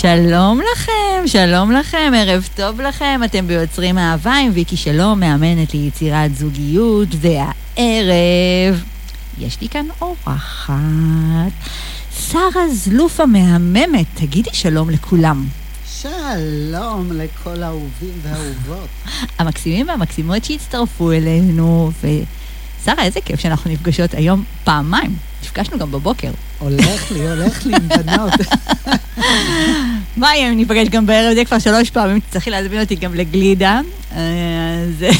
שלום לכם, שלום לכם, ערב טוב לכם, אתם ביוצרים אהבה עם ויקי שלום, מאמנת ליצירת זוגיות, והערב יש לי כאן אורחת, שרה זלוף המהממת, תגידי שלום לכולם. שלום לכל האהובים והאהובות. המקסימים והמקסימות שהצטרפו אלינו, ושרה, איזה כיף שאנחנו נפגשות היום פעמיים. נפגשנו גם בבוקר. הולך לי, הולך לי עם בנות. מה יהיה אם ניפגש גם בערב? זה כבר שלוש פעמים, תצטרכי להזמין אותי גם לגלידה. אה,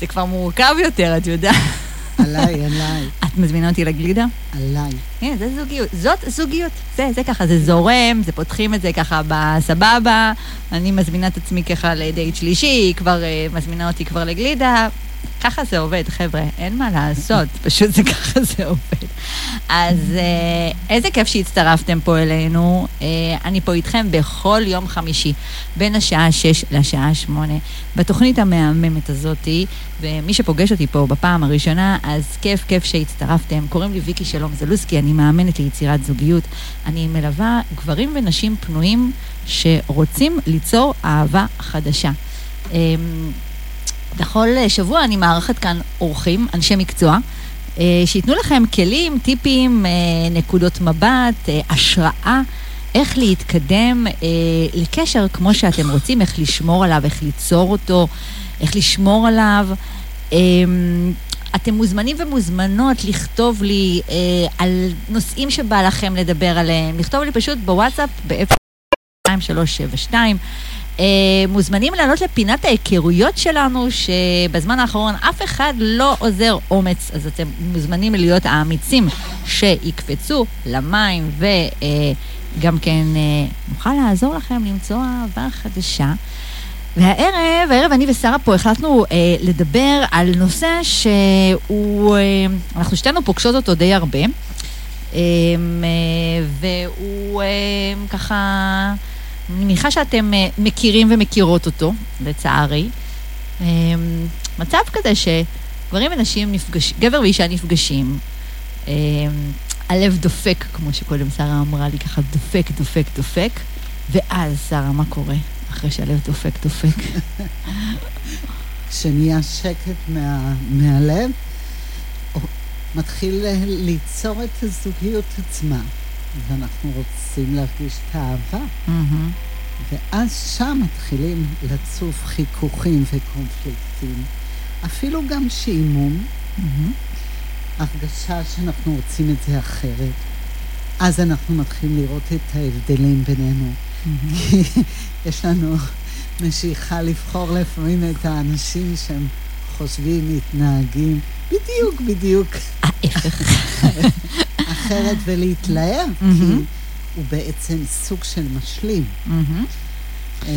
זה, כבר מורכב יותר, את יודעת. עליי, עליי. את מזמינה אותי לגלידה? עליי. הנה, זה זוגיות. זאת זוגיות. זה, זה ככה, זה זורם, זה פותחים את זה ככה בסבבה. אני מזמינה את עצמי ככה לדייט שלישי, היא כבר uh, מזמינה אותי כבר לגלידה. ככה זה עובד, חבר'ה, אין מה לעשות, פשוט זה ככה זה עובד. אז אה, איזה כיף שהצטרפתם פה אלינו. אה, אני פה איתכם בכל יום חמישי, בין השעה 6 לשעה 8, בתוכנית המהממת הזאתי, ומי שפוגש אותי פה בפעם הראשונה, אז כיף, כיף שהצטרפתם. קוראים לי ויקי שלום זלוסקי, אני מאמנת ליצירת זוגיות. אני מלווה גברים ונשים פנויים שרוצים ליצור אהבה חדשה. בכל שבוע אני מארחת כאן אורחים, אנשי מקצוע, אה, שייתנו לכם כלים, טיפים, אה, נקודות מבט, אה, השראה, איך להתקדם לקשר כמו שאתם רוצים, איך לשמור עליו, איך ליצור אותו, איך לשמור עליו. אתם מוזמנים ומוזמנות לכתוב לי על נושאים שבא לכם לדבר עליהם, לכתוב לי פשוט בוואטסאפ ב-0372. אה, מוזמנים לעלות לפינת ההיכרויות שלנו, שבזמן האחרון אף אחד לא עוזר אומץ, אז אתם מוזמנים להיות האמיצים שיקפצו למים וגם אה, כן אה, נוכל לעזור לכם למצוא אהבה חדשה. והערב, הערב אני ושרה פה החלטנו אה, לדבר על נושא שהוא, אה, אנחנו שתינו פוגשות אותו די הרבה, אה, והוא אה, ככה... אני מניחה שאתם אה, מכירים ומכירות אותו, לצערי. אה, מצב כזה שגברים ונשים נפגשים, גבר ואישה נפגשים, אה, הלב דופק, כמו שקודם שרה אמרה לי, ככה דופק, דופק, דופק, ואז, שרה, מה קורה אחרי שהלב דופק, דופק? כשנהיה שקט מה, מהלב, מתחיל ליצור את הזוגיות עצמה. ואנחנו רוצים להרגיש את האהבה. Mm-hmm. ואז שם מתחילים לצוף חיכוכים וקונפליקטים. אפילו גם שעמום, mm-hmm. הרגשה שאנחנו רוצים את זה אחרת. אז אנחנו מתחילים לראות את ההבדלים בינינו. Mm-hmm. כי יש לנו משיכה לבחור לפעמים את האנשים שהם חושבים, מתנהגים, בדיוק, בדיוק. ההפך. אחרת ולהתלהב, כי הוא בעצם סוג של משלים. אה,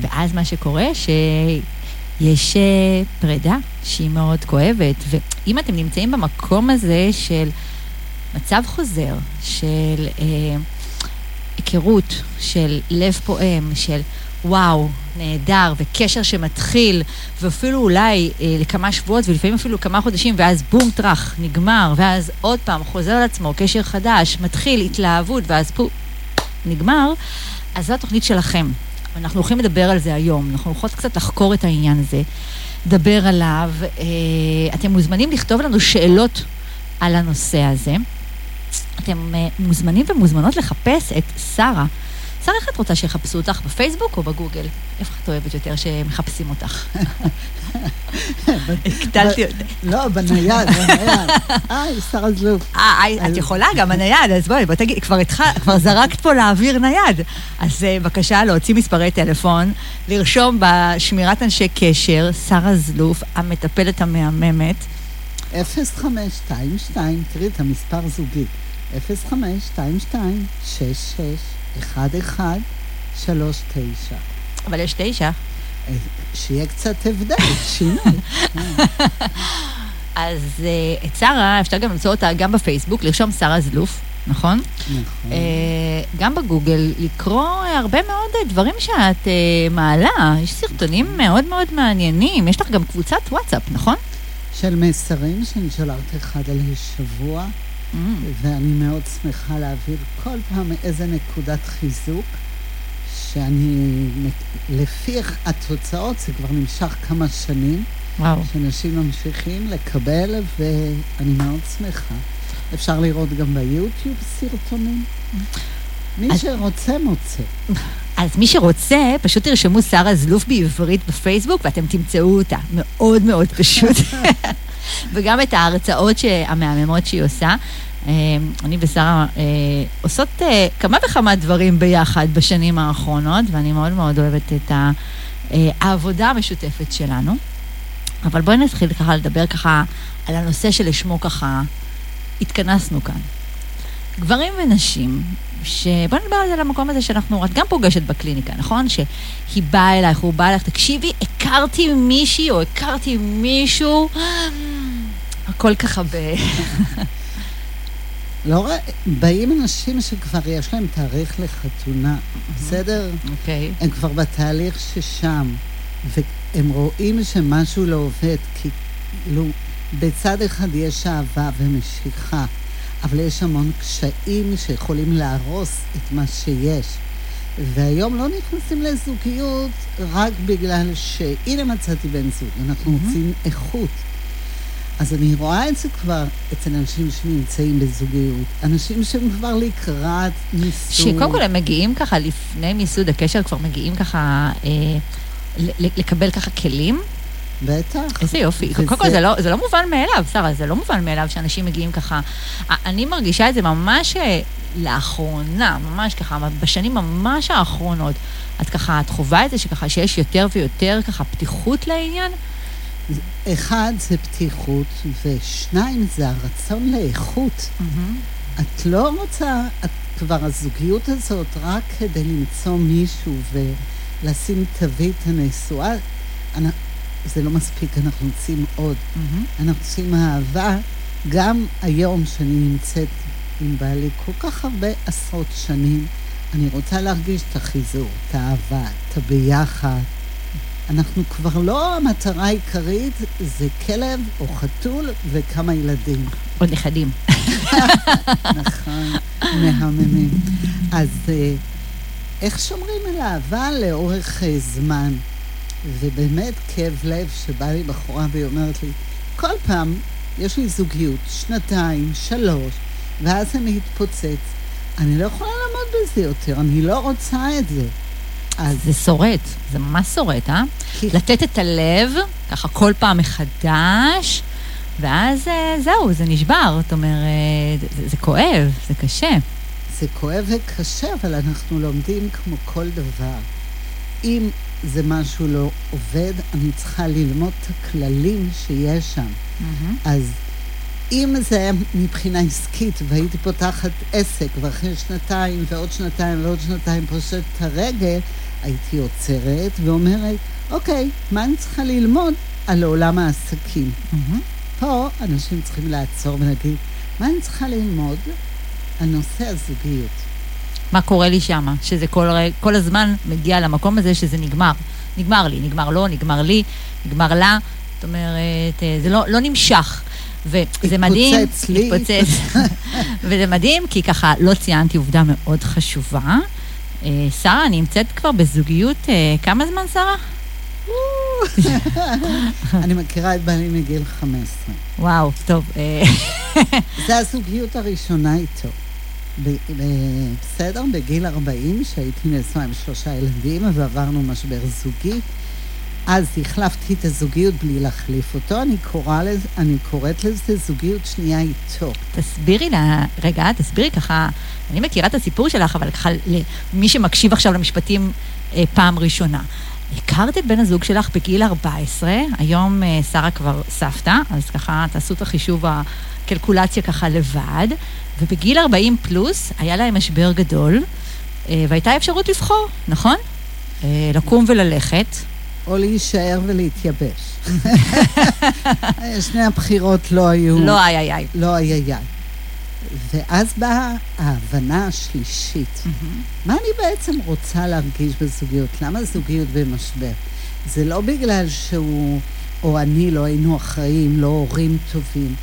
ואז מה שקורה, שיש אה, פרידה שהיא מאוד כואבת, ואם אתם נמצאים במקום הזה של מצב חוזר, של אה, היכרות, של לב פועם, של וואו, נהדר, וקשר שמתחיל, ואפילו אולי אה, לכמה שבועות, ולפעמים אפילו כמה חודשים, ואז בום טראח, נגמר, ואז עוד פעם חוזר על עצמו, קשר חדש, מתחיל, התלהבות, ואז פו, נגמר, אז זו התוכנית שלכם. אנחנו הולכים לדבר על זה היום, אנחנו הולכות קצת לחקור את העניין הזה, לדבר עליו. אה, אתם מוזמנים לכתוב לנו שאלות על הנושא הזה. אתם אה, מוזמנים ומוזמנות לחפש את שרה. שרה, איך את רוצה שיחפשו אותך, בפייסבוק או בגוגל? איפה את אוהבת יותר שמחפשים אותך? הקטלתי אותך. לא, בנייד, בנייד. היי, שרה זלוף. אה, את יכולה גם בנייד, אז בואי, בואי תגידי, כבר זרקת פה לאוויר נייד. אז אה, בבקשה להוציא מספרי טלפון, לרשום בשמירת אנשי קשר, שרה זלוף, המטפלת המהממת. 0522, תראי את המספר זוגי. 0522 66 אחד אחד, שלוש תשע. אבל יש תשע. אה, שיהיה קצת הבדל, שינוי. אז אה, את שרה, אפשר גם למצוא אותה גם בפייסבוק, לרשום שרה זלוף, נכון? נכון. אה, גם בגוגל, לקרוא הרבה מאוד דברים שאת מעלה. יש סרטונים מאוד מאוד מעניינים. יש לך גם קבוצת וואטסאפ, נכון? של מסרים שאני שולחת אחד על השבוע. Mm. ואני מאוד שמחה להעביר כל פעם איזה נקודת חיזוק, שאני, לפי התוצאות, זה כבר נמשך כמה שנים, וואו. שאנשים ממשיכים לקבל, ואני מאוד שמחה. אפשר לראות גם ביוטיוב סרטונים. מי אז- שרוצה מוצא. אז מי שרוצה, פשוט תרשמו שרה זלוף בעברית בפייסבוק ואתם תמצאו אותה. מאוד מאוד פשוט. וגם את ההרצאות המהממות שהיא עושה. אה, אני ושרה אה, עושות אה, כמה וכמה דברים ביחד בשנים האחרונות, ואני מאוד מאוד אוהבת את העבודה המשותפת שלנו. אבל בואי נתחיל ככה לדבר ככה על הנושא שלשמו ככה התכנסנו כאן. גברים ונשים, שבוא נדבר על זה למקום הזה שאנחנו, את גם פוגשת בקליניקה, נכון? שהיא באה אלייך, הוא בא אלייך, תקשיבי, הכרתי מישהי או הכרתי מישהו, הכל ככה ב... לא ר... באים אנשים שכבר יש להם תאריך לחתונה, בסדר? אוקיי. הם כבר בתהליך ששם, והם רואים שמשהו לא עובד, כי כאילו, בצד אחד יש אהבה ומשיכה, אבל יש המון קשיים שיכולים להרוס את מה שיש. והיום לא נכנסים לזוגיות רק בגלל שהנה מצאתי בן זוג, אנחנו. רוצים איכות. אז אני רואה את זה כבר אצל אנשים שנמצאים בזוגיות, אנשים שהם כבר לקראת ניסוי. שקודם כל הם מגיעים ככה, לפני מיסוד הקשר, כבר מגיעים ככה אה, לקבל ככה כלים. בטח. איזה יופי. קודם כל, זה לא, זה לא מובן מאליו, שרה, זה לא מובן מאליו שאנשים מגיעים ככה. אני מרגישה את זה ממש אה, לאחרונה, ממש ככה, בשנים ממש האחרונות. את ככה, את חווה את זה שככה, שיש יותר ויותר ככה פתיחות לעניין? אחד זה פתיחות, ושניים זה הרצון לאיכות. את לא רוצה, את כבר הזוגיות הזאת רק כדי למצוא מישהו ולשים תווית הנשואה, זה לא מספיק, אנחנו רוצים עוד. אנחנו רוצים אהבה, גם היום שאני נמצאת עם בעלי כל כך הרבה עשרות שנים, אני רוצה להרגיש את החיזור, את האהבה, את הביחד. אנחנו כבר לא, המטרה העיקרית זה כלב או חתול וכמה ילדים. עוד נכדים. נכון, מהממים. אז אה, איך שומרים על אהבה לאורך אה, זמן? ובאמת כאב לב שבא לי בחורה והיא אומרת לי, כל פעם יש לי זוגיות, שנתיים, שלוש, ואז זה מתפוצץ. אני לא יכולה לעמוד בזה יותר, אני לא רוצה את זה. אז זה שורט, זה ממש שורט, אה? כי לתת את הלב, ככה כל פעם מחדש, ואז אה, זהו, זה נשבר. זאת אומרת, זה, זה כואב, זה קשה. זה כואב וקשה, אבל אנחנו לומדים כמו כל דבר. אם זה משהו לא עובד, אני צריכה ללמוד את הכללים שיש שם. אז אם זה היה מבחינה עסקית והייתי פותחת עסק ואחרי שנתיים ועוד שנתיים ועוד שנתיים פושט את הרגל, הייתי עוצרת ואומרת, אוקיי, מה אני צריכה ללמוד על עולם העסקים? פה אנשים צריכים לעצור ולהגיד, מה אני צריכה ללמוד על נושא הזוגיות? מה קורה לי שמה? שזה כל, כל הזמן מגיע למקום הזה שזה נגמר. נגמר לי, נגמר לו, נגמר לי, נגמר לה. זאת אומרת, אה, זה לא, לא נמשך. וזה מדהים, התפוצץ לי. התפוצץ. וזה מדהים, כי ככה לא ציינתי עובדה מאוד חשובה. אה, שרה, נמצאת כבר בזוגיות, אה, כמה זמן, שרה? אני מכירה את בעלי מגיל 15. וואו, טוב. אה, זה הזוגיות הראשונה איתו. בסדר, בגיל 40, שהייתי נשואה עם שלושה ילדים ועברנו משבר זוגי, אז החלפתי את הזוגיות בלי להחליף אותו, אני, קורא לזה, אני קוראת לזה זוגיות שנייה איתו. תסבירי לה, רגע, תסבירי ככה, אני מכירה את הסיפור שלך, אבל ככה, למי שמקשיב עכשיו למשפטים אה, פעם ראשונה. הכרת את בן הזוג שלך בגיל 14, היום אה, שרה כבר סבתא, אז ככה תעשו את החישוב, הקלקולציה ככה לבד, ובגיל 40 פלוס היה להם משבר גדול, אה, והייתה אפשרות לבחור, נכון? אה, לקום וללכת. או להישאר ולהתייבש. שני הבחירות לא היו... לא איי איי איי. לא איי איי. ואז באה ההבנה השלישית. מה אני בעצם רוצה להרגיש בזוגיות? למה זוגיות במשבר? זה לא בגלל שהוא או אני לא היינו אחראים, לא הורים טובים.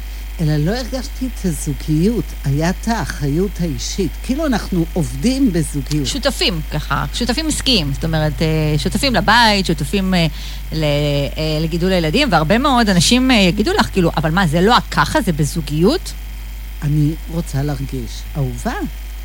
אלא לא הרגשתי את הזוגיות, היה את האחריות האישית. כאילו אנחנו עובדים בזוגיות. שותפים, ככה, שותפים עסקיים, זאת אומרת, אה, שותפים לבית, שותפים אה, אה, לגידול הילדים, והרבה מאוד אנשים יגידו לך, כאילו, אבל מה, זה לא ככה, זה בזוגיות? אני רוצה להרגיש אהובה,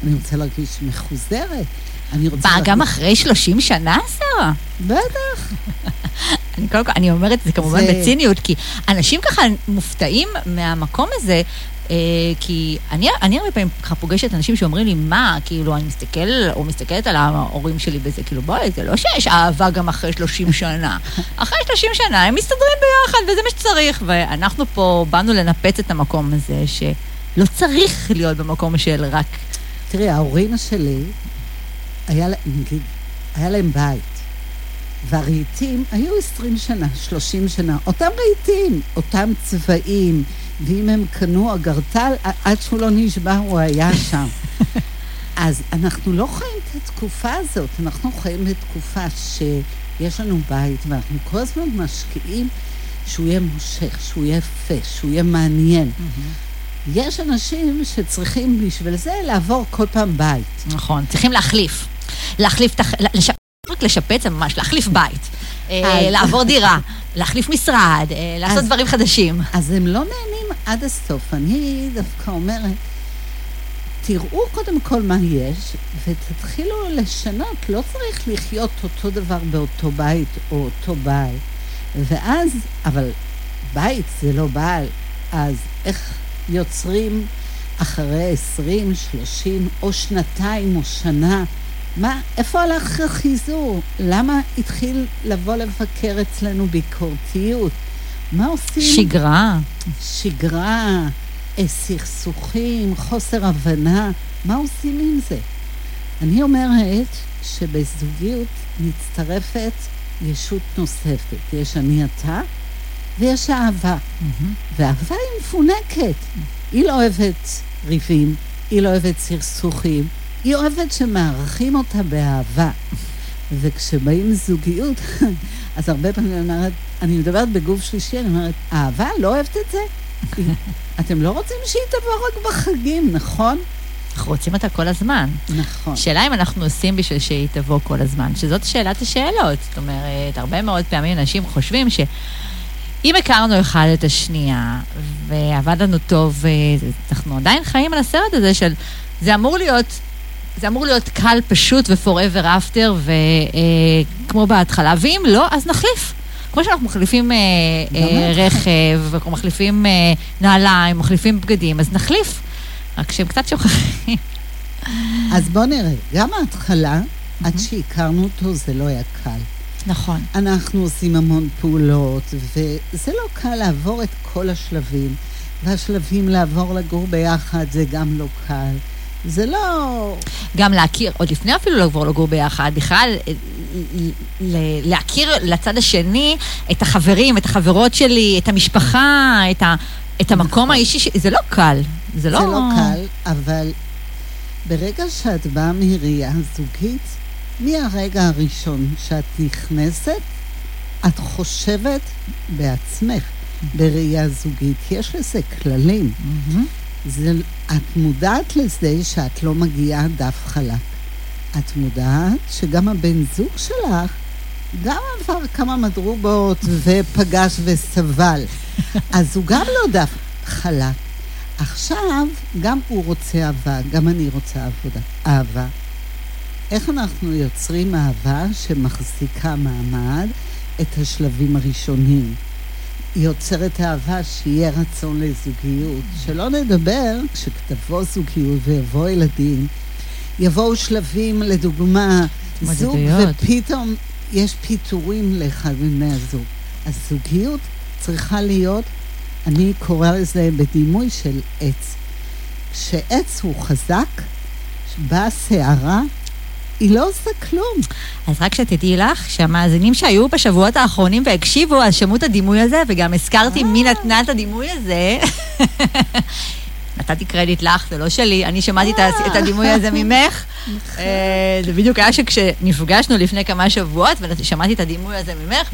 אני רוצה להרגיש מחוזרת. אני רוצה... להרגיש... גם אחרי 30 שנה, שרה? בטח. אני קודם כל, אני אומרת את זה כמובן זה- בציניות, כי אנשים ככה מופתעים מהמקום הזה, אה, כי אני, אני הרבה פעמים ככה פוגשת אנשים שאומרים לי, מה, כאילו, אני מסתכל, או מסתכלת על ההורים שלי בזה, כאילו, בואי, זה לא שיש אהבה גם אחרי 30 שנה. אחרי 30 שנה הם מסתדרים ביחד, וזה מה שצריך. ואנחנו פה באנו לנפץ את המקום הזה, שלא צריך להיות במקום של רק... תראי, ההורים שלי, היה להם, נגיד, היה להם בית. והרהיטים היו 20 שנה, 30 שנה. אותם רהיטים, אותם צבעים, ואם הם קנו אגרטל, עד שהוא לא נשבע, הוא היה שם. אז אנחנו לא חיים את התקופה הזאת, אנחנו חיים בתקופה שיש לנו בית, ואנחנו כל הזמן משקיעים שהוא יהיה מושך, שהוא יהיה יפה, שהוא יהיה מעניין. יש אנשים שצריכים בשביל זה לעבור כל פעם בית. נכון, צריכים להחליף. להחליף את ה... לש... רק לשפץ זה ממש, להחליף בית. אה, לעבור דירה, להחליף משרד, אה, לעשות אז- דברים חדשים. אז הם לא נהנים עד הסוף. אני דווקא אומרת, תראו קודם כל מה יש, ותתחילו לשנות. לא צריך לחיות אותו דבר באותו בית או אותו בעל. ואז, אבל בית זה לא בעל, אז איך יוצרים אחרי 20, 30, או שנתיים או שנה? מה, איפה הלך החיזור? למה התחיל לבוא לבקר אצלנו ביקורתיות? מה עושים? שגרה. שגרה, אה, סכסוכים, חוסר הבנה, מה עושים עם זה? אני אומרת שבזוגיות מצטרפת ישות נוספת. יש אני אתה ויש אהבה. ואהבה היא מפונקת. היא לא אוהבת ריבים, היא לא אוהבת סכסוכים, היא אוהבת שמארחים אותה באהבה. וכשבאים זוגיות, אז הרבה פעמים אני אומרת, אני מדברת בגוף שלישי, אני אומרת, אהבה, לא אוהבת את זה? אתם לא רוצים שהיא תבוא רק בחגים, נכון? אנחנו רוצים אותה כל הזמן. נכון. השאלה אם אנחנו עושים בשביל שהיא תבוא כל הזמן, שזאת שאלת השאלות. זאת אומרת, הרבה מאוד פעמים אנשים חושבים שאם הכרנו אחד את השנייה, ועבד לנו טוב, אה, אנחנו עדיין חיים על הסרט הזה של זה אמור להיות... זה אמור להיות קל, פשוט ו-forever after, וכמו בהתחלה, ואם לא, אז נחליף. כמו שאנחנו מחליפים אה, אה, באמת. רכב, ואנחנו מחליפים אה, נעליים, מחליפים בגדים, אז נחליף. רק שהם קצת שוכחים. אז בואו נראה, גם ההתחלה, עד שהכרנו אותו, זה לא היה קל. נכון. אנחנו עושים המון פעולות, וזה לא קל לעבור את כל השלבים. והשלבים לעבור לגור ביחד זה גם לא קל. זה לא... גם להכיר, עוד לפני אפילו לעבור לגור ביחד, בכלל ל- ל- להכיר לצד השני את החברים, את החברות שלי, את המשפחה, את, ה, את המקום האישי, ש... זה לא קל. זה לא... זה לא קל, אבל ברגע שאת באה מראייה זוגית, מהרגע הראשון שאת נכנסת, את חושבת בעצמך בראייה זוגית. יש לזה כללים. מהמם. זה, את מודעת לזה שאת לא מגיעה דף חלק. את מודעת שגם הבן זוג שלך גם עבר כמה מדרובות ופגש וסבל. אז הוא גם לא דף חלק. עכשיו, גם הוא רוצה אהבה, גם אני רוצה עבודה, אהבה. איך אנחנו יוצרים אהבה שמחזיקה מעמד את השלבים הראשונים? יוצרת אהבה שיהיה רצון לזוגיות. שלא נדבר, כשתבוא זוגיות ויבוא ילדים, יבואו שלבים, לדוגמה, זוג. ופתאום יש פיטורים לאחד מבני הזוג. הזוגיות צריכה להיות, אני קורא לזה בדימוי של עץ. כשעץ הוא חזק, באה סערה, היא לא עושה כלום. אז רק שתדעי לך, שהמאזינים שהיו בשבועות האחרונים והקשיבו, אז שמעו את הדימוי הזה, וגם הזכרתי מי נתנה את הדימוי הזה. נתתי קרדיט לך, זה לא שלי, אני שמעתי את ה- את הדימוי הזה ממך. אה, זה בדיוק היה שכשנפגשנו לפני כמה שבועות, ושמעתי את הדימוי הזה ממך,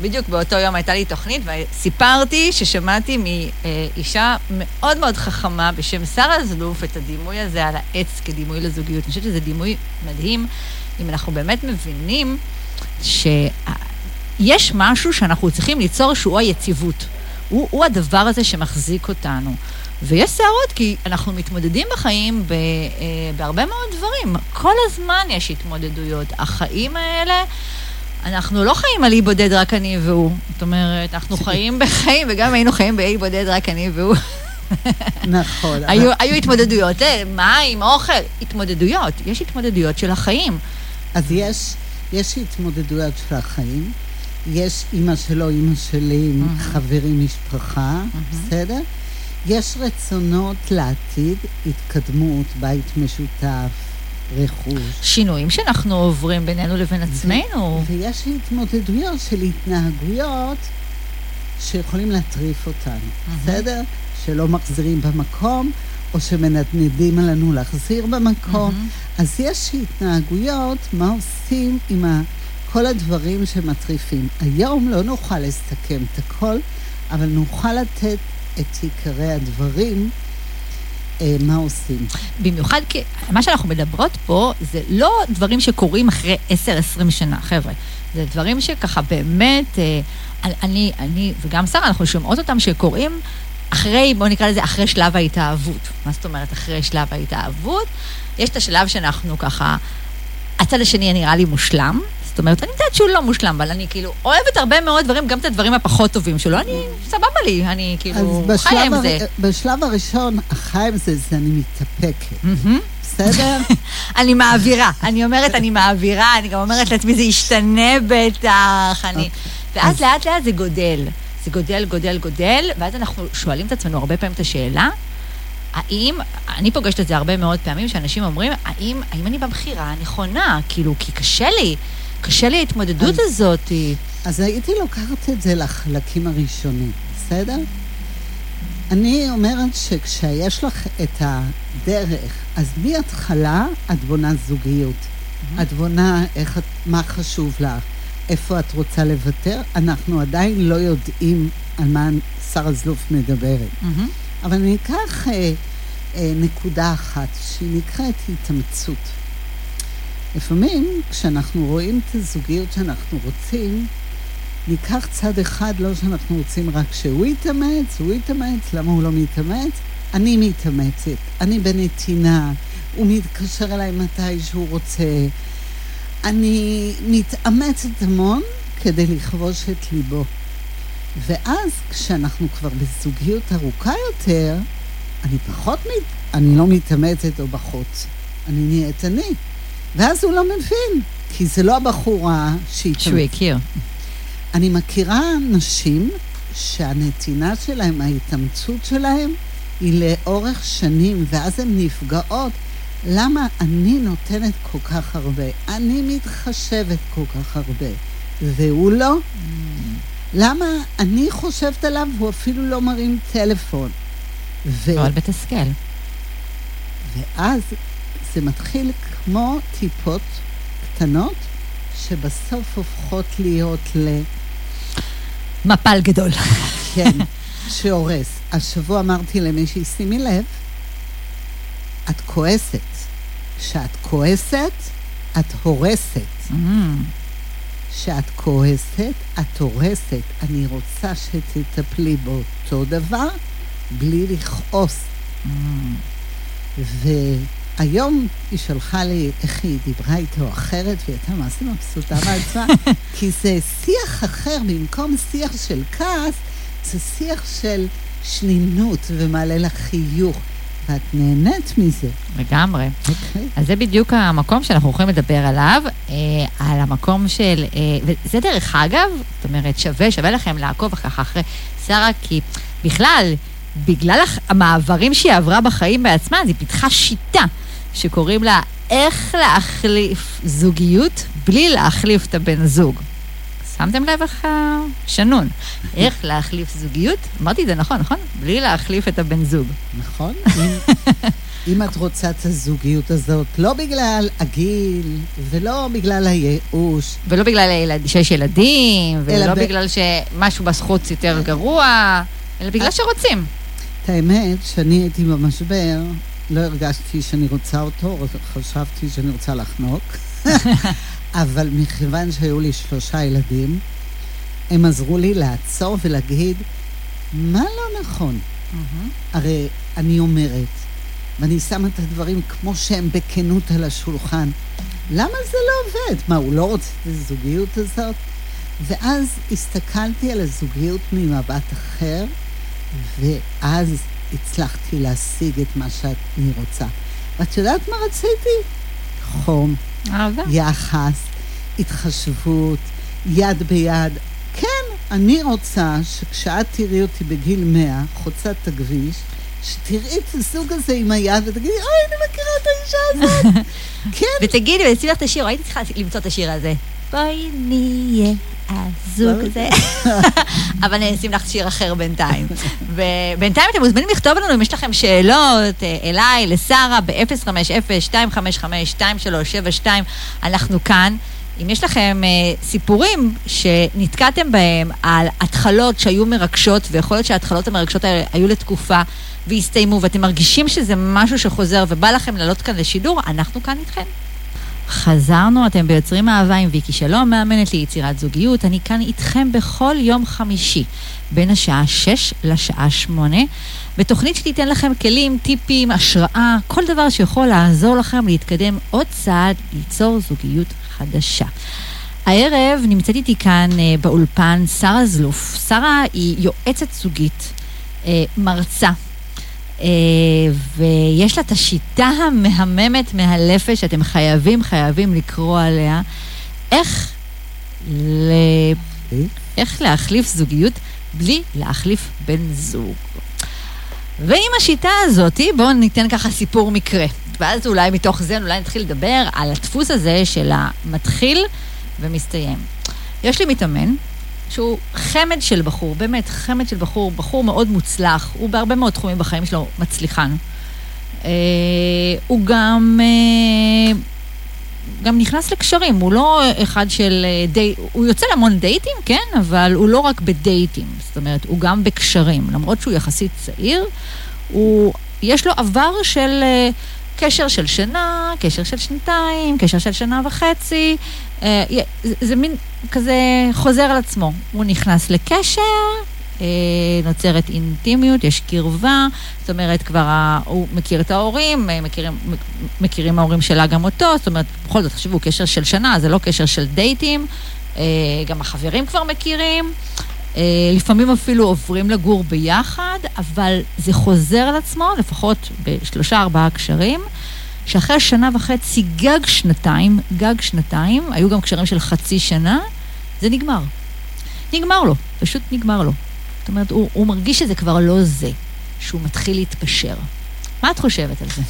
בדיוק באותו יום הייתה לי תוכנית, וסיפרתי ששמעתי מאישה מאוד מאוד חכמה בשם שרה זלוף את הדימוי הזה על העץ כדימוי לזוגיות. אני חושבת שזה דימוי מדהים, אם אנחנו באמת מבינים שיש משהו שאנחנו צריכים ליצור שהוא היציבות. הוא, הוא הדבר הזה שמחזיק אותנו. ויש סערות כי אנחנו מתמודדים בחיים ב, אה, בהרבה מאוד דברים. כל הזמן יש התמודדויות. החיים האלה... אנחנו לא חיים על אי בודד רק אני והוא. זאת אומרת, אנחנו חיים בחיים, וגם היינו חיים באי בודד רק אני והוא. נכון. היו, היו התמודדויות, אה, מים, אוכל, התמודדויות. יש התמודדויות של החיים. אז יש, יש התמודדויות של החיים. יש אימא שלו, אימא שלי, mm-hmm. חברים, משפחה, mm-hmm. בסדר? יש רצונות לעתיד, התקדמות, בית משותף, רכוש. שינויים שאנחנו עוברים בינינו לבין עצמנו. ויש התמודדויות של התנהגויות שיכולים להטריף אותנו, mm-hmm. בסדר? שלא מחזירים במקום, או שמנדנדים עלינו להחזיר במקום. Mm-hmm. אז יש התנהגויות, מה עושים עם ה... כל הדברים שמטריפים. היום לא נוכל לסכם את הכל, אבל נוכל לתת את עיקרי הדברים. אה, מה עושים. במיוחד כי מה שאנחנו מדברות פה זה לא דברים שקורים אחרי 10-20 שנה, חבר'ה. זה דברים שככה באמת, אה, אני, אני וגם שרה, אנחנו שומעות אותם שקורים אחרי, בואו נקרא לזה, אחרי שלב ההתאהבות. מה זאת אומרת אחרי שלב ההתאהבות? יש את השלב שאנחנו ככה, הצד השני נראה לי מושלם, זאת אומרת, אני יודעת שהוא לא מושלם, אבל אני כאילו אוהבת הרבה מאוד דברים, גם את הדברים הפחות טובים שלו, אני, סבבה לי, אני כאילו חיה עם זה. אז בשלב הראשון, החי עם זה, זה אני מתאפקת. בסדר? אני מעבירה, אני אומרת, אני מעבירה, אני גם אומרת לעצמי, זה ישתנה בטח, אני... אוקיי. ואז לאט לאט זה גודל. זה גודל, גודל, גודל, ואז אנחנו שואלים את עצמנו הרבה פעמים את השאלה, האם, אני פוגשת את זה הרבה מאוד פעמים, שאנשים אומרים, האם, האם אני בבחירה הנכונה? כאילו, כי קשה לי. קשה לי ההתמודדות אז, הזאת. אז הייתי לוקחת את זה לחלקים הראשונים, בסדר? אני אומרת שכשיש לך את הדרך, אז מההתחלה את בונה זוגיות. Mm-hmm. את בונה איך, מה חשוב לך, איפה את רוצה לוותר. אנחנו עדיין לא יודעים על מה שרה זלוף מדברת. Mm-hmm. אבל אני אקח אה, אה, נקודה אחת, שהיא נקראת התאמצות. לפעמים, כשאנחנו רואים את הזוגיות שאנחנו רוצים, ניקח צד אחד, לא שאנחנו רוצים רק שהוא יתאמץ, הוא יתאמץ, למה הוא לא מתאמץ? אני מתאמצת, אני בנתינה, הוא מתקשר אליי מתי שהוא רוצה. אני מתאמצת המון כדי לכבוש את ליבו. ואז, כשאנחנו כבר בזוגיות ארוכה יותר, אני פחות, מת... אני לא מתאמצת או פחות. אני נהיית אני. ואז הוא לא מבין, כי זה לא הבחורה שהיא... שהוא הכיר. אני מכירה נשים שהנתינה שלהם, ההתאמצות שלהם, היא לאורך שנים, ואז הן נפגעות. למה אני נותנת כל כך הרבה? אני מתחשבת כל כך הרבה, והוא לא? למה אני חושבת עליו והוא אפילו לא מרים טלפון? ו... מאוד מתסכל. ואז זה מתחיל כמו טיפות קטנות, שבסוף הופכות להיות ל... מפל גדול. כן, שהורס. השבוע אמרתי למישהי, שימי לב, את כועסת. כשאת כועסת, את הורסת. כשאת Mm. כועסת, את הורסת. אני רוצה שתטפלי באותו דבר בלי לכעוס. Mm. ו... היום היא שלחה לי איך היא דיברה איתו אחרת, והיא הייתה זה מבסוטה מעצמה, כי זה שיח אחר, במקום שיח של כעס, זה שיח של שנינות ומעלה לך חיוך. ואת נהנית מזה. לגמרי. Okay. אוקיי. אז זה בדיוק המקום שאנחנו יכולים לדבר עליו, אה, על המקום של, אה, וזה דרך אגב, זאת אומרת, שווה, שווה לכם לעקוב ככה אחרי שרה, כי בכלל, בגלל המעברים שהיא עברה בחיים בעצמה, אז היא פיתחה שיטה שקוראים לה איך להחליף זוגיות בלי להחליף את הבן זוג. שמתם לב איך שנון. איך להחליף זוגיות? אמרתי את זה נכון, נכון? בלי להחליף את הבן זוג. נכון. אם את רוצה את הזוגיות הזאת, לא בגלל הגיל, ולא בגלל הייאוש. ולא בגלל הילד, שיש ילדים, ולא ב... בגלל שמשהו בחוץ יותר גרוע, אלא בגלל שרוצים. את האמת, כשאני הייתי במשבר, לא הרגשתי שאני רוצה אותו, חשבתי שאני רוצה לחנוק. אבל מכיוון שהיו לי שלושה ילדים, הם עזרו לי לעצור ולהגיד, מה לא נכון? Mm-hmm. הרי אני אומרת, ואני שמה את הדברים כמו שהם בכנות על השולחן, למה זה לא עובד? מה, הוא לא רוצה את הזוגיות הזאת? ואז הסתכלתי על הזוגיות ממבט אחר, ואז הצלחתי להשיג את מה שאני רוצה. ואת יודעת מה רציתי? חום, אהבה. יחס, התחשבות, יד ביד. כן, אני רוצה שכשאת תראי אותי בגיל 100, חוצה את הכביש, שתראי את הזוג הזה עם היד ותגידי, אוי, אני מכירה את האישה הזאת. כן. ותגידי, ואצלי לך את השיר, הייתי צריכה למצוא את השיר הזה. בואי נהיה הזוג הזה. אבל אני אשים לך שיר אחר בינתיים. ובינתיים אתם מוזמנים לכתוב לנו אם יש לכם שאלות אה, אליי, לשרה, ב-050-255-2372. אנחנו כאן. אם יש לכם אה, סיפורים שנתקעתם בהם על התחלות שהיו מרגשות, ויכול להיות שההתחלות המרגשות האלה היו לתקופה והסתיימו, ואתם מרגישים שזה משהו שחוזר ובא לכם לעלות כאן לשידור, אנחנו כאן איתכם. חזרנו, אתם ביוצרים אהבה עם ויקי שלום, מאמנת ליצירת זוגיות. אני כאן איתכם בכל יום חמישי, בין השעה 6 לשעה 8, בתוכנית שתיתן לכם כלים, טיפים, השראה, כל דבר שיכול לעזור לכם להתקדם עוד צעד, ליצור זוגיות חדשה. הערב נמצאת איתי כאן אה, באולפן שרה זלוף. שרה היא יועצת זוגית, אה, מרצה, ויש לה את השיטה המהממת מהלפת שאתם חייבים, חייבים לקרוא עליה. איך, ל... איך להחליף זוגיות בלי להחליף בן זוג. ועם השיטה הזאת, בואו ניתן ככה סיפור מקרה. ואז אולי מתוך זה אולי נתחיל לדבר על הדפוס הזה של המתחיל ומסתיים. יש לי מתאמן שהוא חמד של בחור, באמת חמד של בחור, בחור מאוד מוצלח, הוא בהרבה מאוד תחומים בחיים שלו מצליחן. אה, הוא גם, אה, גם נכנס לקשרים, הוא לא אחד של אה, די... הוא יוצא להמון דייטים, כן, אבל הוא לא רק בדייטים, זאת אומרת, הוא גם בקשרים. למרות שהוא יחסית צעיר, הוא, יש לו עבר של... אה, קשר של שנה, קשר של שנתיים, קשר של שנה וחצי, אה, זה, מין כזה חוזר על עצמו. הוא נכנס לקשר, אה, נוצרת אינטימיות, יש קרבה, זאת אומרת, כבר הוא מכיר את ההורים, אה, מכירים, מכירים ההורים שלה גם אותו, זאת אומרת, בכל זאת, תחשבו, קשר של שנה, זה לא קשר של דייטים, גם החברים כבר מכירים. לפעמים אפילו עוברים לגור ביחד, אבל זה חוזר על עצמו, לפחות בשלושה ארבעה קשרים. שאחרי שנה וחצי, גג שנתיים, גג שנתיים, היו גם קשרים של חצי שנה, זה נגמר. נגמר לו, פשוט נגמר לו. זאת אומרת, הוא, הוא מרגיש שזה כבר לא זה, שהוא מתחיל להתפשר. מה את חושבת על זה?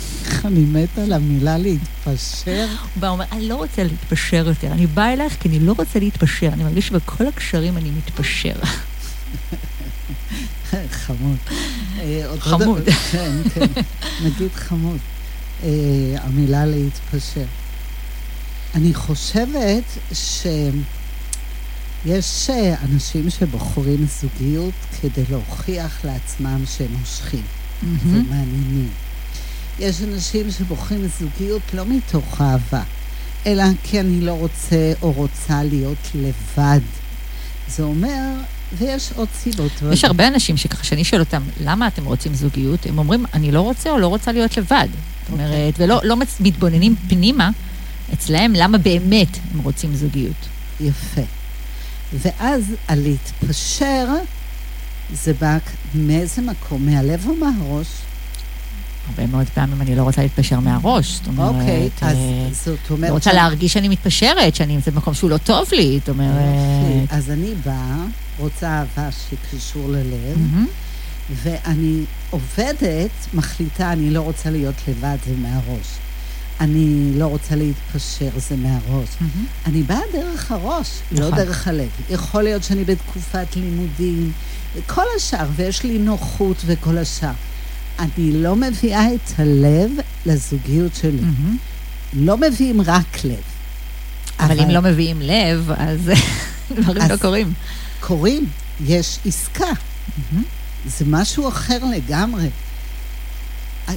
אני מתה על המילה להתפשר. הוא בא ואומר, אני לא רוצה להתפשר יותר. אני באה אלייך כי אני לא רוצה להתפשר. אני מרגיש שבכל הקשרים אני מתפשר. חמוד. אה, חמוד. כן, כן. נגיד חמוד. אה, המילה להתפשר. אני חושבת שיש אה, אנשים שבוחרים זוגיות כדי להוכיח לעצמם שהם מושכים mm-hmm. ומעניינים. יש אנשים שבוחרים זוגיות לא מתוך אהבה, אלא כי אני לא רוצה או רוצה להיות לבד. זה אומר ויש עוד סיבות. יש הרבה אנשים שככה, שאני שואל אותם, למה אתם רוצים זוגיות? הם אומרים, אני לא רוצה או לא רוצה להיות לבד. זאת אומרת, אוקיי. ולא לא מתבוננים פנימה אצלהם, למה באמת הם רוצים זוגיות. יפה. ואז על להתפשר, זה בא מאיזה מקום? מהלב או מהראש? הרבה מאוד פעמים אני לא רוצה להתפשר מהראש, זאת אומרת... אוקיי, okay, אז אה, זאת אומרת... לא רוצה להרגיש שאני מתפשרת, שאני נמצאת במקום שהוא לא טוב לי, זאת אומרת... אז אני באה, רוצה אהבה שקשור ללב. ואני עובדת, מחליטה, אני לא רוצה להיות לבד, זה מהראש. אני לא רוצה להתפשר, זה מהראש. Mm-hmm. אני באה דרך הראש, לא נכון. לא דרך הלב. יכול להיות שאני בתקופת לימודים, כל השאר, ויש לי נוחות וכל השאר. אני לא מביאה את הלב לזוגיות שלי. מהמם. לא מביאים רק לב. אבל אם לא מביאים לב, אז דברים אז- לא קורים. קוראים, יש עסקה. מהמם. זה משהו אחר לגמרי.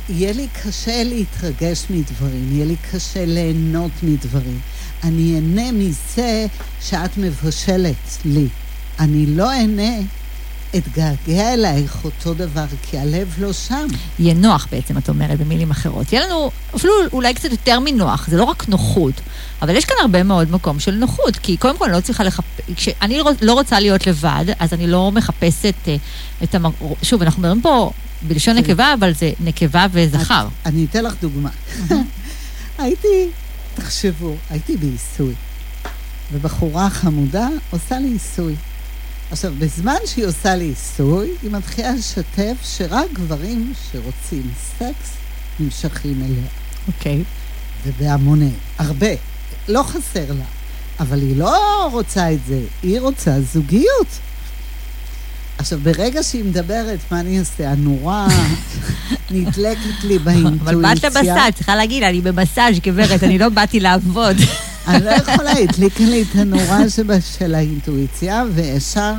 יהיה לי קשה להתרגש מדברים, יהיה לי קשה ליהנות מדברים. אני אהנה מזה שאת מבשלת לי. אני לא אהנה אתגעגע אלייך אותו דבר, כי הלב לא שם. יהיה נוח בעצם, את אומרת, במילים אחרות. יהיה לנו אפילו אולי קצת יותר מנוח, זה לא רק נוחות, אבל יש כאן הרבה מאוד מקום של נוחות, כי קודם כל אני לא צריכה לחפש, כשאני לא- לא רוצה להיות לבד, אז אני לא מחפשת אה, את המ... שוב, אנחנו מדברים פה בלשון זה- נקבה, אבל זה נקבה וזכר. את- אני אתן לך דוגמה. הייתי, תחשבו, הייתי בעיסוי, ובחורה חמודה עושה לי עיסוי. עכשיו, בזמן שהיא עושה לי עיסוי, היא מתחילה לשתף שרק גברים שרוצים סקס נמשכים אליה. אוקיי. ובהמוני, הרבה. לא חסר לה. אבל היא לא רוצה את זה, היא רוצה זוגיות. עכשיו, ברגע שהיא מדברת, מה אני אעשה? הנורה נדלקת לי באינטואיציה. אבל באת למסאז', צריכה להגיד, אני במסאז', גברת, אני לא באתי לעבוד. אני לא יכולה, הדליקה לי את הנורה של האינטואיציה, וישר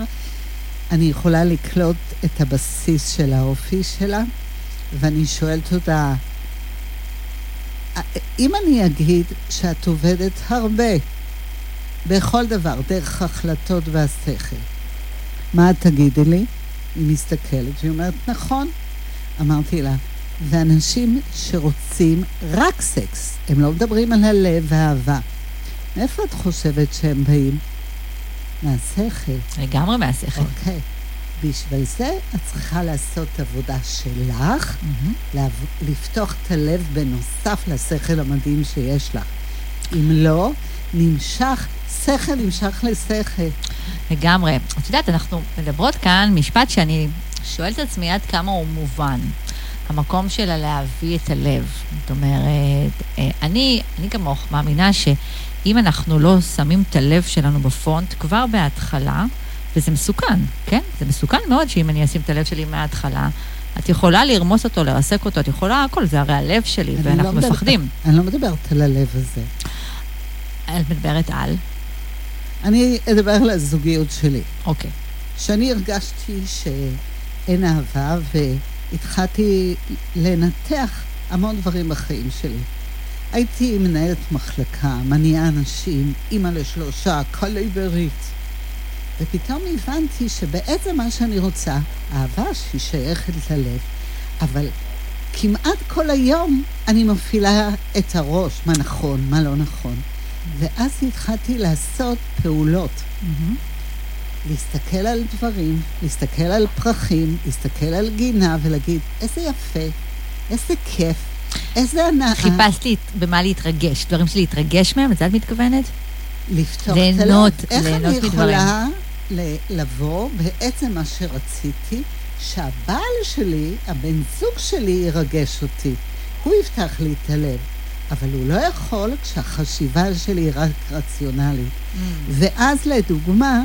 אני יכולה לקלוט את הבסיס של האופי שלה, ואני שואלת אותה, אם אני אגיד שאת עובדת הרבה, בכל דבר, דרך החלטות והשכל, מה את תגידי לי? היא מסתכלת, והיא אומרת, נכון. אמרתי לה, ואנשים שרוצים רק סקס, הם לא מדברים על הלב והאהבה. מאיפה את חושבת שהם באים? מהשכל. לגמרי מהשכל. אוקיי. בשביל זה את צריכה לעשות עבודה שלך. לעב- לפתוח את הלב בנוסף לשכל המדהים שיש לך. אם לא, נמשך, שכל נמשך לשכל. לגמרי. את יודעת, אנחנו מדברות כאן משפט שאני שואלת את עצמי עד כמה הוא מובן. המקום שלה להביא את הלב. זאת אומרת, אה, אני, אני כמוך מאמינה שאם אנחנו לא שמים את הלב שלנו בפרונט כבר בהתחלה, וזה מסוכן, כן? זה מסוכן מאוד שאם אני אשים את הלב שלי מההתחלה, את יכולה לרמוס אותו, לרסק אותו, את יכולה הכל, זה הרי הלב שלי, ואנחנו לא מדבר- מפחדים. אני לא מדברת על הלב הזה. את מדברת על? אני אדבר על הזוגיות שלי. אוקיי. שאני הרגשתי שאין אהבה, והתחלתי לנתח המון דברים בחיים שלי. הייתי מנהלת מחלקה, מניעה אנשים, אימא לשלושה, קליברית. ופתאום הבנתי שבעצם מה שאני רוצה, אהבה שהיא שייכת ללב, אבל כמעט כל היום אני מפעילה את הראש, מה נכון, מה לא נכון. ואז התחלתי לעשות פעולות. להסתכל על דברים, להסתכל על פרחים, להסתכל על גינה ולהגיד, איזה יפה, איזה כיף, איזה הנאה. חיפשת לי במה להתרגש, דברים שלהתרגש מהם, לזה את מתכוונת? לפתוח את ליהנות, הלב. איך ליהנות אני מדברים. יכולה ל- לבוא, בעצם מה שרציתי, שהבעל שלי, הבן זוג שלי, ירגש אותי. הוא יפתח לי את הלב. אבל הוא לא יכול כשהחשיבה שלי היא רק רציונלית. ואז לדוגמה,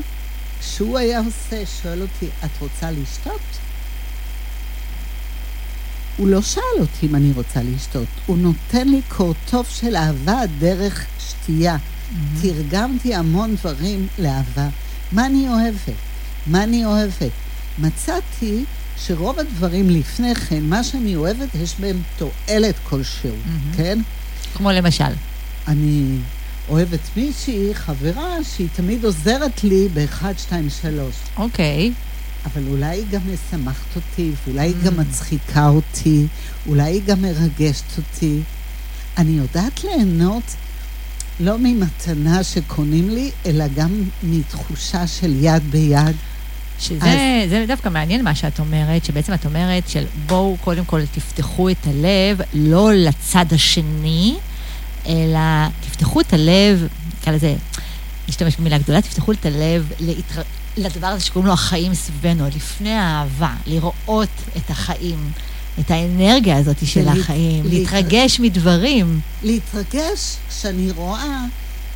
כשהוא היה עושה, שואל אותי, את רוצה לשתות? הוא לא שאל אותי אם אני רוצה לשתות, הוא נותן לי קורטוב של אהבה דרך שתייה. תרגמתי המון דברים לאהבה. מה אני אוהבת? מה אני אוהבת? מצאתי שרוב הדברים לפני כן, מה שאני אוהבת, יש בהם תועלת כלשהו, מהמם. כן? כמו למשל. אני אוהבת מישהי, חברה, שהיא תמיד עוזרת לי ב-1, 2, 3. אוקיי. אבל אולי היא גם משמחת אותי, ואולי היא Mm. גם מצחיקה אותי, אולי היא גם מרגשת אותי. אני יודעת ליהנות לא ממתנה שקונים לי, אלא גם מתחושה של יד ביד. שזה זה דווקא מעניין מה שאת אומרת, שבעצם את אומרת של בואו קודם כל תפתחו את הלב, לא לצד השני, אלא תפתחו את הלב, נקרא לזה, נשתמש במילה גדולה, תפתחו את הלב להתר... לדבר הזה שקוראים לו החיים סביבנו, עוד לפני האהבה, לראות את החיים, את האנרגיה הזאת של ולהת- החיים, להת- להתרגש מדברים. להתרגש כשאני רואה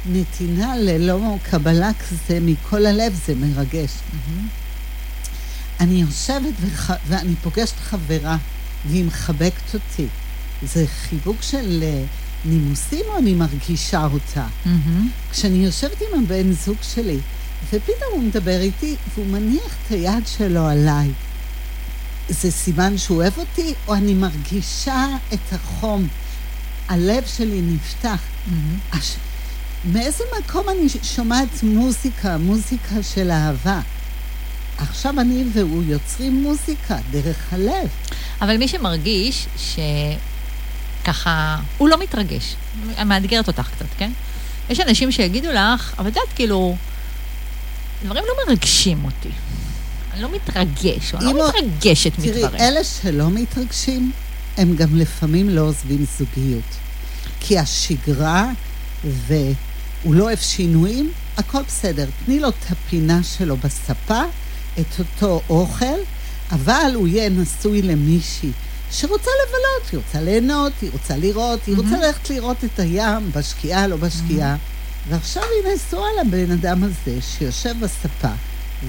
נתינה ללא קבלה כזה מכל הלב, זה מרגש. אני יושבת וח... ואני פוגשת חברה והיא מחבקת אותי. זה חיבוק של אה, נימוסים או אני מרגישה אותה? מהמם. כשאני יושבת עם הבן זוג שלי, ופתאום הוא מדבר איתי, והוא מניח את היד שלו עליי, זה סימן שהוא אוהב אותי, או אני מרגישה את החום? הלב שלי נפתח. הש... מאיזה מקום אני שומעת מוזיקה, מוזיקה של אהבה? עכשיו אני והוא יוצרים מוזיקה דרך הלב. אבל מי שמרגיש שככה, הוא לא מתרגש. אני מאתגרת אותך קצת, כן? יש אנשים שיגידו לך, אבל את יודעת, כאילו, דברים לא מרגשים אותי. אני לא מתרגש, אני לא מתרגשת תראי, מדברים. אלה שלא מתרגשים, הם גם לפעמים לא עוזבים זוגיות. כי השגרה, והוא לא אוהב שינויים, הכל בסדר. תני לו את הפינה שלו בספה, את אותו אוכל, אבל הוא יהיה נשוי למישהי שרוצה לבלות, היא רוצה ליהנות, היא רוצה לראות, היא רוצה ללכת לראות את הים, בשקיעה, לא בשקיעה. ועכשיו היא נשואה לבן אדם הזה שיושב בספה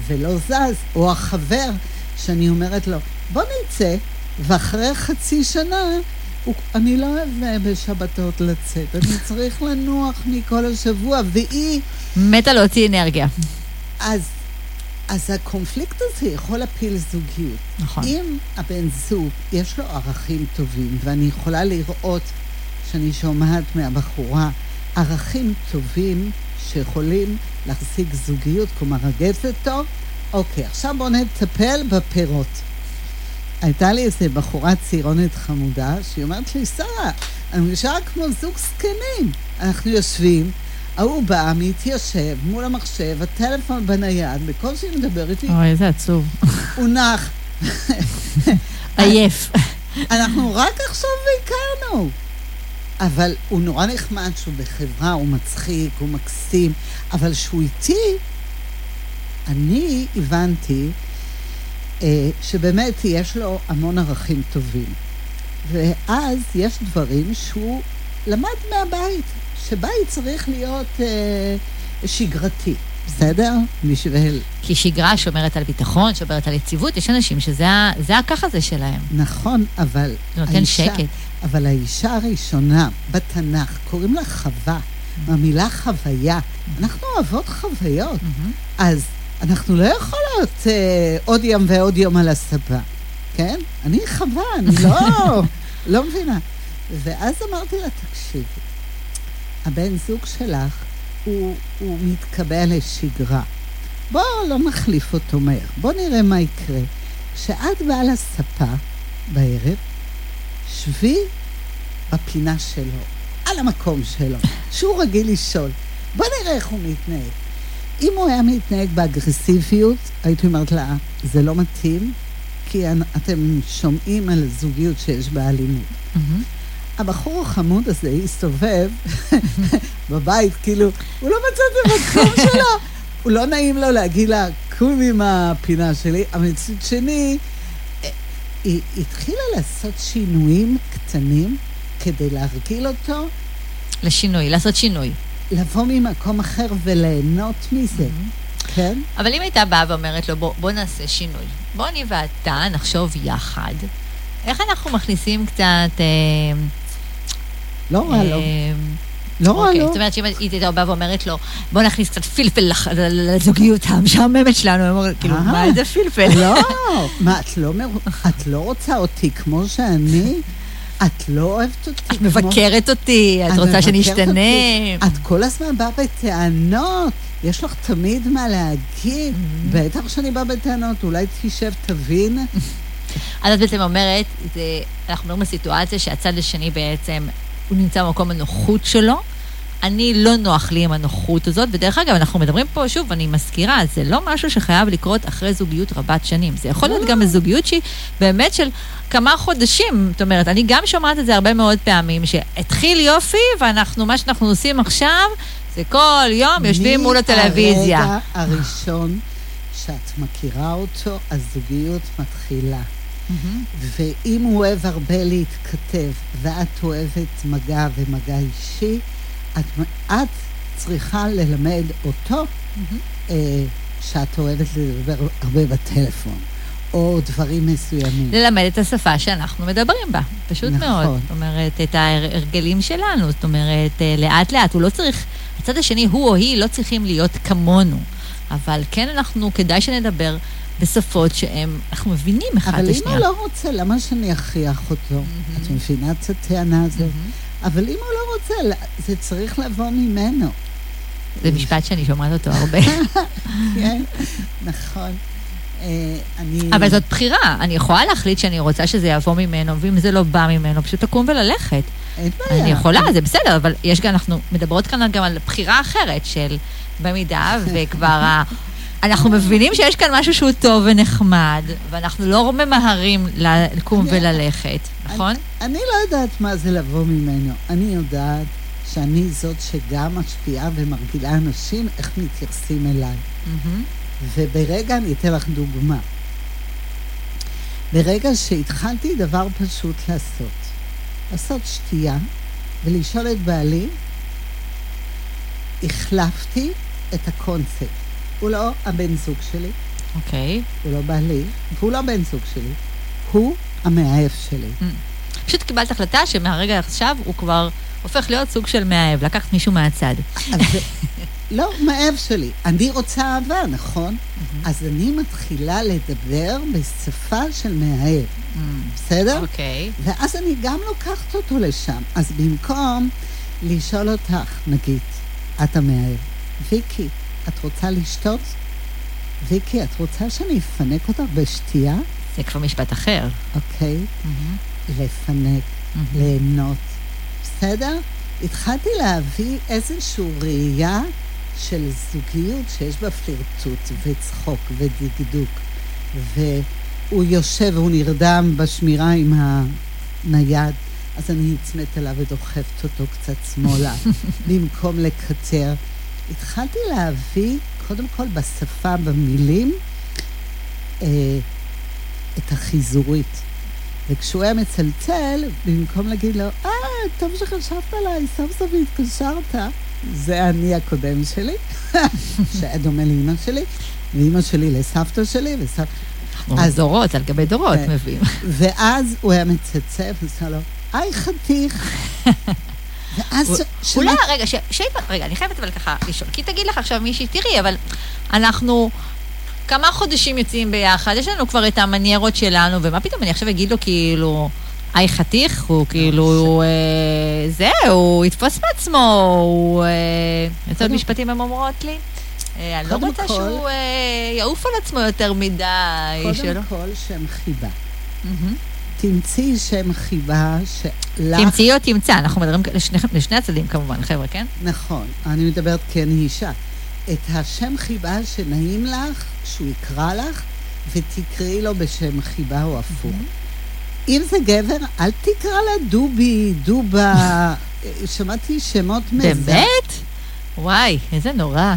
ולא זז, או החבר שאני אומרת לו, בוא נצא, ואחרי חצי שנה, הוא, אני לא אוהב בשבתות לצאת, אני צריך לנוח מכל השבוע, והיא, מתה להוציא אנרגיה. אז, אז הקונפליקט הזה יכול להפיל זוגיות. נכון. אם הבן זוג, יש לו ערכים טובים, ואני יכולה לראות שאני שומעת מהבחורה ערכים טובים שיכולים להחזיק זוגיות, כלומר הגפת טוב, אוקיי, עכשיו בואו נטפל בפירות. הייתה לי איזה בחורה צעירונת חמודה, שהיא אומרת לי, שרה, אני מרגישה כמו זוג זקנים. אנחנו יושבים, ההוא בא, מתיישב מול המחשב, הטלפון בנייד, בקושי מדבר איתי, אוי, איזה עצוב. הוא נח. עייף. אנחנו רק עכשיו הכרנו. אבל הוא נורא נחמד שהוא בחברה, הוא מצחיק, הוא מקסים, אבל שהוא איתי, אני הבנתי אה, שבאמת יש לו המון ערכים טובים. ואז יש דברים שהוא למד מהבית, שבית צריך להיות אה, שגרתי, בסדר? בשביל... כי שגרה שומרת על ביטחון, שומרת על יציבות, יש אנשים שזה זה הככה זה שלהם. נכון, אבל... זה נותן האישה- שקט. אבל האישה הראשונה בתנ"ך, קוראים לה חווה, מהמילה חוויה. אנחנו אוהבות חוויות, מהמם. אז אנחנו לא יכולות אה, עוד יום ועוד יום על הספה, כן? אני חווה, אני לא, לא מבינה. ואז אמרתי לה, תקשיבי, הבן זוג שלך, הוא, הוא מתקבע לשגרה. בואו לא נחליף אותו מהר, בואו נראה מה יקרה. כשאת באה לספה בערב, שבי בפינה שלו, על המקום שלו, שהוא רגיל לשאול. בוא נראה איך הוא מתנהג. אם הוא היה מתנהג באגרסיביות, הייתי אומרת לה, זה לא מתאים, כי אתם שומעים על זוגיות שיש בה אלימות. מהמם. הבחור החמוד הזה הסתובב בבית, כאילו, הוא לא מצא את המקום שלו. הוא לא נעים לו להגיד לה, קומי מהפינה שלי, אבל מצד שני, אה, היא התחילה לעשות שינויים קטנים כדי להרגיל אותו, לשינוי, לעשות שינוי. לבוא ממקום אחר וליהנות מזה, כן? אבל אם הייתה באה ואומרת לו, בוא, בוא נעשה שינוי. בוא אני ואתה נחשוב יחד, איך אנחנו מכניסים קצת... אה, לא רע לו, אה, לא רע אוקיי, לו. זאת אומרת שאם היא הייתה באה ואומרת לו, בוא נכניס קצת פלפל לזוגיות המשעממת שלנו, הוא אומר, כאילו, אה. מה זה פלפל? לא, מה, את לא. את לא רוצה אותי כמו שאני? את לא אוהבת אותי את. מבקרת אותי, את רוצה שנשתנה. אותי. את כל הזמן באה בטענות, יש לך תמיד מה להגיד. Mm-hmm. בטח שאני באה בטענות, אולי תשב, תבין. אז את בעצם אומרת, אנחנו מדברים על סיטואציה שהצד השני בעצם, הוא נמצא במקום הנוחות שלו. אני לא נוח לי עם הנוחות הזאת, ודרך אגב, אנחנו מדברים פה, שוב, אני מזכירה, זה לא משהו שחייב לקרות אחרי זוגיות רבת שנים. זה יכול להיות. גם בזוגיות שהיא באמת של כמה חודשים. זאת אומרת, אני גם שומעת את זה הרבה מאוד פעמים, שהתחיל יופי, ואנחנו, מה שאנחנו עושים עכשיו, זה כל יום יושבים מול הטלוויזיה. מהרגע הראשון שאת מכירה אותו, הזוגיות מתחילה. ואם הוא אוהב הרבה להתכתב, ואת אוהבת מגע ומגע אישי, את, את צריכה ללמד אותו מהמם. אה, שאת אוהבת לדבר הרבה בטלפון, או דברים מסוימים. ללמד את השפה שאנחנו מדברים בה, פשוט נכון. מאוד. זאת אומרת, את ההרגלים שלנו, זאת אומרת, אה, לאט-לאט, הוא לא צריך, הצד השני, הוא או היא, לא צריכים להיות כמונו. אבל כן אנחנו, כדאי שנדבר בשפות שהם, אנחנו מבינים אחד את אבל אם השנייה. הוא לא רוצה, למה שאני אכריח אותו? את מבינה את הטענה הזאת? מהמם. אבל אם הוא לא רוצה, זה צריך לבוא ממנו. זה משפט שאני שומעת אותו הרבה. כן, נכון. אה, אני... אבל זאת בחירה, אני יכולה להחליט שאני רוצה שזה יבוא ממנו, ואם זה לא בא ממנו, פשוט לקום וללכת. אין בעיה. אני יכולה, זה בסדר, אבל יש גם, אנחנו מדברות כאן גם על בחירה אחרת של במידה, וכבר. אנחנו מבינים שיש כאן משהו שהוא טוב ונחמד, ואנחנו לא ממהרים לקום אני- וללכת, נכון? אני, אני לא יודעת מה זה לבוא ממנו. אני יודעת שאני זאת שגם משפיעה ומרגילה אנשים איך מתייחסים אליי. מהמם. וברגע, אני אתן לך דוגמה. ברגע שהתחלתי דבר פשוט לעשות, לעשות שתייה ולשאול את בעלי, החלפתי את הקונספט. הוא לא הבן זוג שלי, אוקיי. הוא לא בעלי, והוא לא בן זוג שלי, הוא המאהב שלי. פשוט קיבלת החלטה שמהרגע עכשיו הוא כבר הופך להיות סוג של מאהב, לקחת מישהו מהצד. אז לא, מאהב שלי. אני רוצה אהבה, נכון? אז אני מתחילה לדבר בשפה של מאהב, בסדר? אוקיי. ואז אני גם לוקחת אותו לשם. אז במקום לשאול אותך, נגיד, את המאהב, ויקי, את רוצה לשתות? ויקי, את רוצה שאני אפנק אותך בשתייה? זה כבר משפט אחר. אוקיי? מהמם. לפנק, מהמם. ליהנות. בסדר? התחלתי להביא איזושהי ראייה של זוגיות שיש בה פלירטוט וצחוק ודקדוק. והוא יושב והוא נרדם בשמירה עם הנייד, אז אני נצמאת אליו ודוחפת אותו קצת שמאלה, במקום לקטר. התחלתי להביא, קודם כל בשפה, במילים, אה, את החיזורית. וכשהוא היה מצלצל, במקום להגיד לו, אה, טוב שחשבת עליי, סוף סוף התקשרת, זה אני הקודם שלי, שהיה דומה לאימא שלי, ואימא שלי לסבתא שלי, וסבתא... אז- דורות על גבי דורות כן. מביאים. ואז הוא היה מצלצל, ועושה לו, היי חתיך. ואז אולי, רגע, ש- שייפה, רגע, אני חייבת אבל ככה לשאול, כי תגיד לך עכשיו מישהי, תראי, אבל אנחנו כמה חודשים יוצאים ביחד, יש לנו כבר את המניירות שלנו, ומה פתאום אני עכשיו אגיד לו כאילו, היי חתיך, הוא כאילו, אה, זהו, הוא יתפוס מעצמו, הוא... אה, איזה עוד משפטים הם אומרות לי? אה, אני לא רוצה כל- שהוא אה, יעוף על עצמו יותר מדי, שלא. קודם כל שם חיבה. תמצאי שם חיבה שלך... תמצאי או תמצא, אנחנו מדברים לשני, לשני הצדדים כמובן, חבר'ה, כן? נכון, אני מדברת כי אני אישה. את השם חיבה שנעים לך, שהוא יקרא לך, ותקראי לו בשם חיבה או הפוך. אם זה גבר, אל תקרא לה דובי, דובה. שמעתי שמות מזעזעים. באמת? וואי, איזה נורא.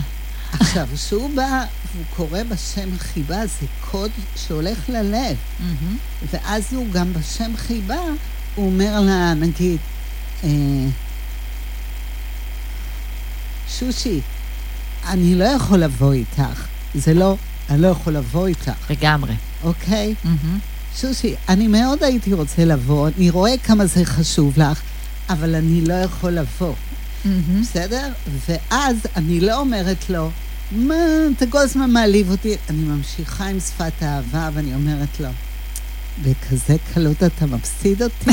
עכשיו, כשהוא בא והוא קורא בשם חיבה, זה קוד שהולך ללב. מהמם. ואז הוא גם בשם חיבה, הוא אומר לה, נגיד, אה, שושי, אני לא יכול לבוא איתך. זה לא, אני לא יכול לבוא איתך, לגמרי. אוקיי? מהמם. שושי, אני מאוד הייתי רוצה לבוא, אני רואה כמה זה חשוב לך, אבל אני לא יכול לבוא, מהמם. בסדר? ואז אני לא אומרת לו, מה, אתה כל הזמן מעליב אותי. אני ממשיכה עם שפת האהבה, ואני אומרת לו, בכזה קלות אתה מפסיד אותי?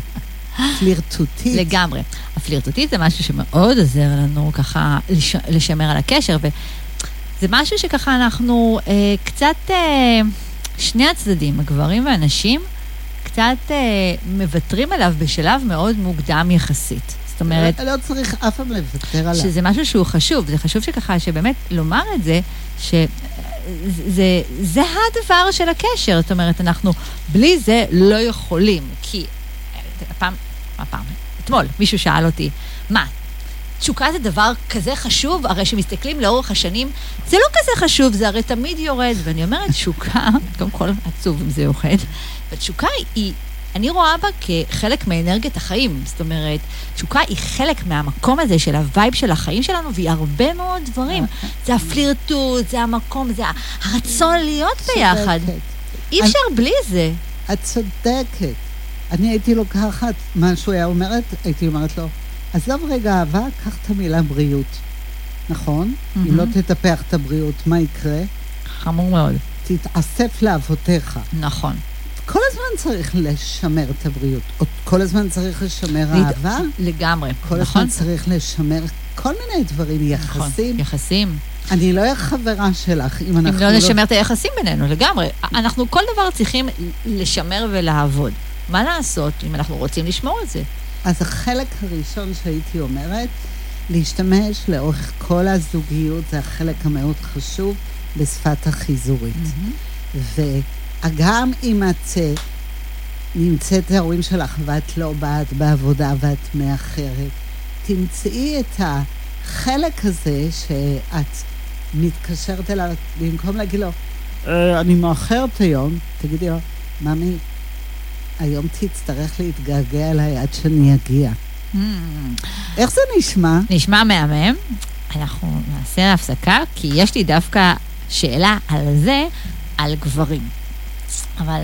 פלירטוטית. לגמרי. הפלירטוטית זה משהו שמאוד עוזר לנו ככה לש... לשמר על הקשר, וזה משהו שככה אנחנו אה, קצת, אה, שני הצדדים, הגברים והנשים, קצת אה, מוותרים עליו בשלב מאוד מוקדם יחסית. זאת אומרת, לא, לא צריך אף פעם לוותר עליו. שזה משהו שהוא חשוב, זה חשוב שככה, שבאמת לומר את זה, שזה זה, זה הדבר של הקשר, זאת אומרת, אנחנו בלי זה לא יכולים, כי הפעם, מה פעם? אתמול מישהו שאל אותי, מה, תשוקה זה דבר כזה חשוב? הרי שמסתכלים לאורך השנים, זה לא כזה חשוב, זה הרי תמיד יורד. ואני אומרת, תשוקה, קודם כל עצוב אם זה יורד, ותשוקה היא... אני רואה בה כחלק מאנרגיית החיים. זאת אומרת, תשוקה היא חלק מהמקום הזה של ה vibe של החיים שלנו, והיא הרבה מאוד דברים. זה הפלירטוט, זה המקום, זה הרצון להיות ביחד. אי אפשר. בלי זה. את צודקת. אני הייתי לוקחת מה שהוא היה אומרת, הייתי אומרת לו, עזוב רגע אהבה, קח את המילה בריאות. נכון? Mm-hmm. אם לא תטפח את הבריאות, מה יקרה? חמור מאוד. תתאסף לאבותיך. נכון. כל הזמן צריך לשמר את הבריאות. כל הזמן צריך לשמר. אהבה. לגמרי, כל נכון. הזמן צריך לשמר כל מיני דברים, נכון, יחסים. נכון, יחסים. אני לא אהיה חברה שלך אם אנחנו לא... אם לא נשמר את היחסים בינינו, לגמרי. אנחנו כל דבר צריכים לשמר ולעבוד. מה לעשות אם אנחנו רוצים לשמור את זה? אז החלק הראשון שהייתי אומרת, להשתמש לאורך כל הזוגיות, זה החלק המאוד חשוב, בשפת החיזורית. Mm-hmm. וגם אם את אה, נמצאת ההורים שלך ואת לא באת בעבודה ואת מאחרת, תמצאי את החלק הזה שאת מתקשרת אליו, במקום להגיד לו, אה, אני מאחרת היום, תגידי לו, ממי, היום תצטרך להתגעגע אליי עד שאני אגיע. Mm. איך זה נשמע? נשמע מהמם. אנחנו נעשה הפסקה, כי יש לי דווקא שאלה על זה, על גברים. אבל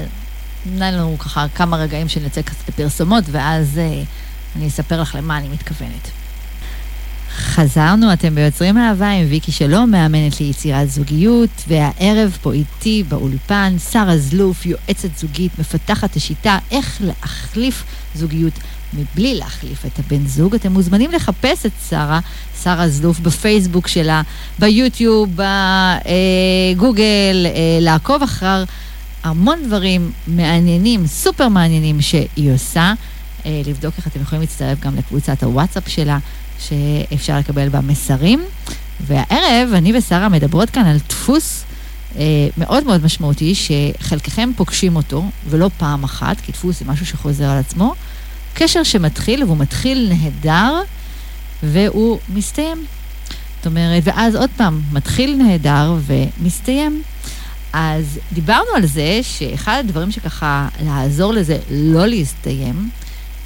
נתן לנו ככה כמה רגעים שנצא קצת לפרסומות, ואז אה, אני אספר לך למה אני מתכוונת. חזרנו, אתם ביוצרים אהבה עם ויקי שלום, מאמנת ליצירת זוגיות, והערב פה איתי באולפן, שרה זלוף, יועצת זוגית, מפתחת השיטה איך להחליף זוגיות מבלי להחליף את הבן זוג. אתם מוזמנים לחפש את שרה, שרה זלוף, בפייסבוק שלה, ביוטיוב, בגוגל, אה, לעקוב אחר המון דברים מעניינים, סופר מעניינים שהיא עושה. אה, לבדוק איך אתם יכולים להצטרף גם לקבוצת הוואטסאפ שלה. שאפשר לקבל בה מסרים. והערב אני ושרה מדברות כאן על דפוס אה, מאוד מאוד משמעותי, שחלקכם פוגשים אותו, ולא פעם אחת, כי דפוס זה משהו שחוזר על עצמו. קשר שמתחיל, והוא מתחיל נהדר, והוא מסתיים. זאת אומרת, ואז עוד פעם, מתחיל נהדר ומסתיים. אז דיברנו על זה שאחד הדברים שככה לעזור לזה לא להסתיים,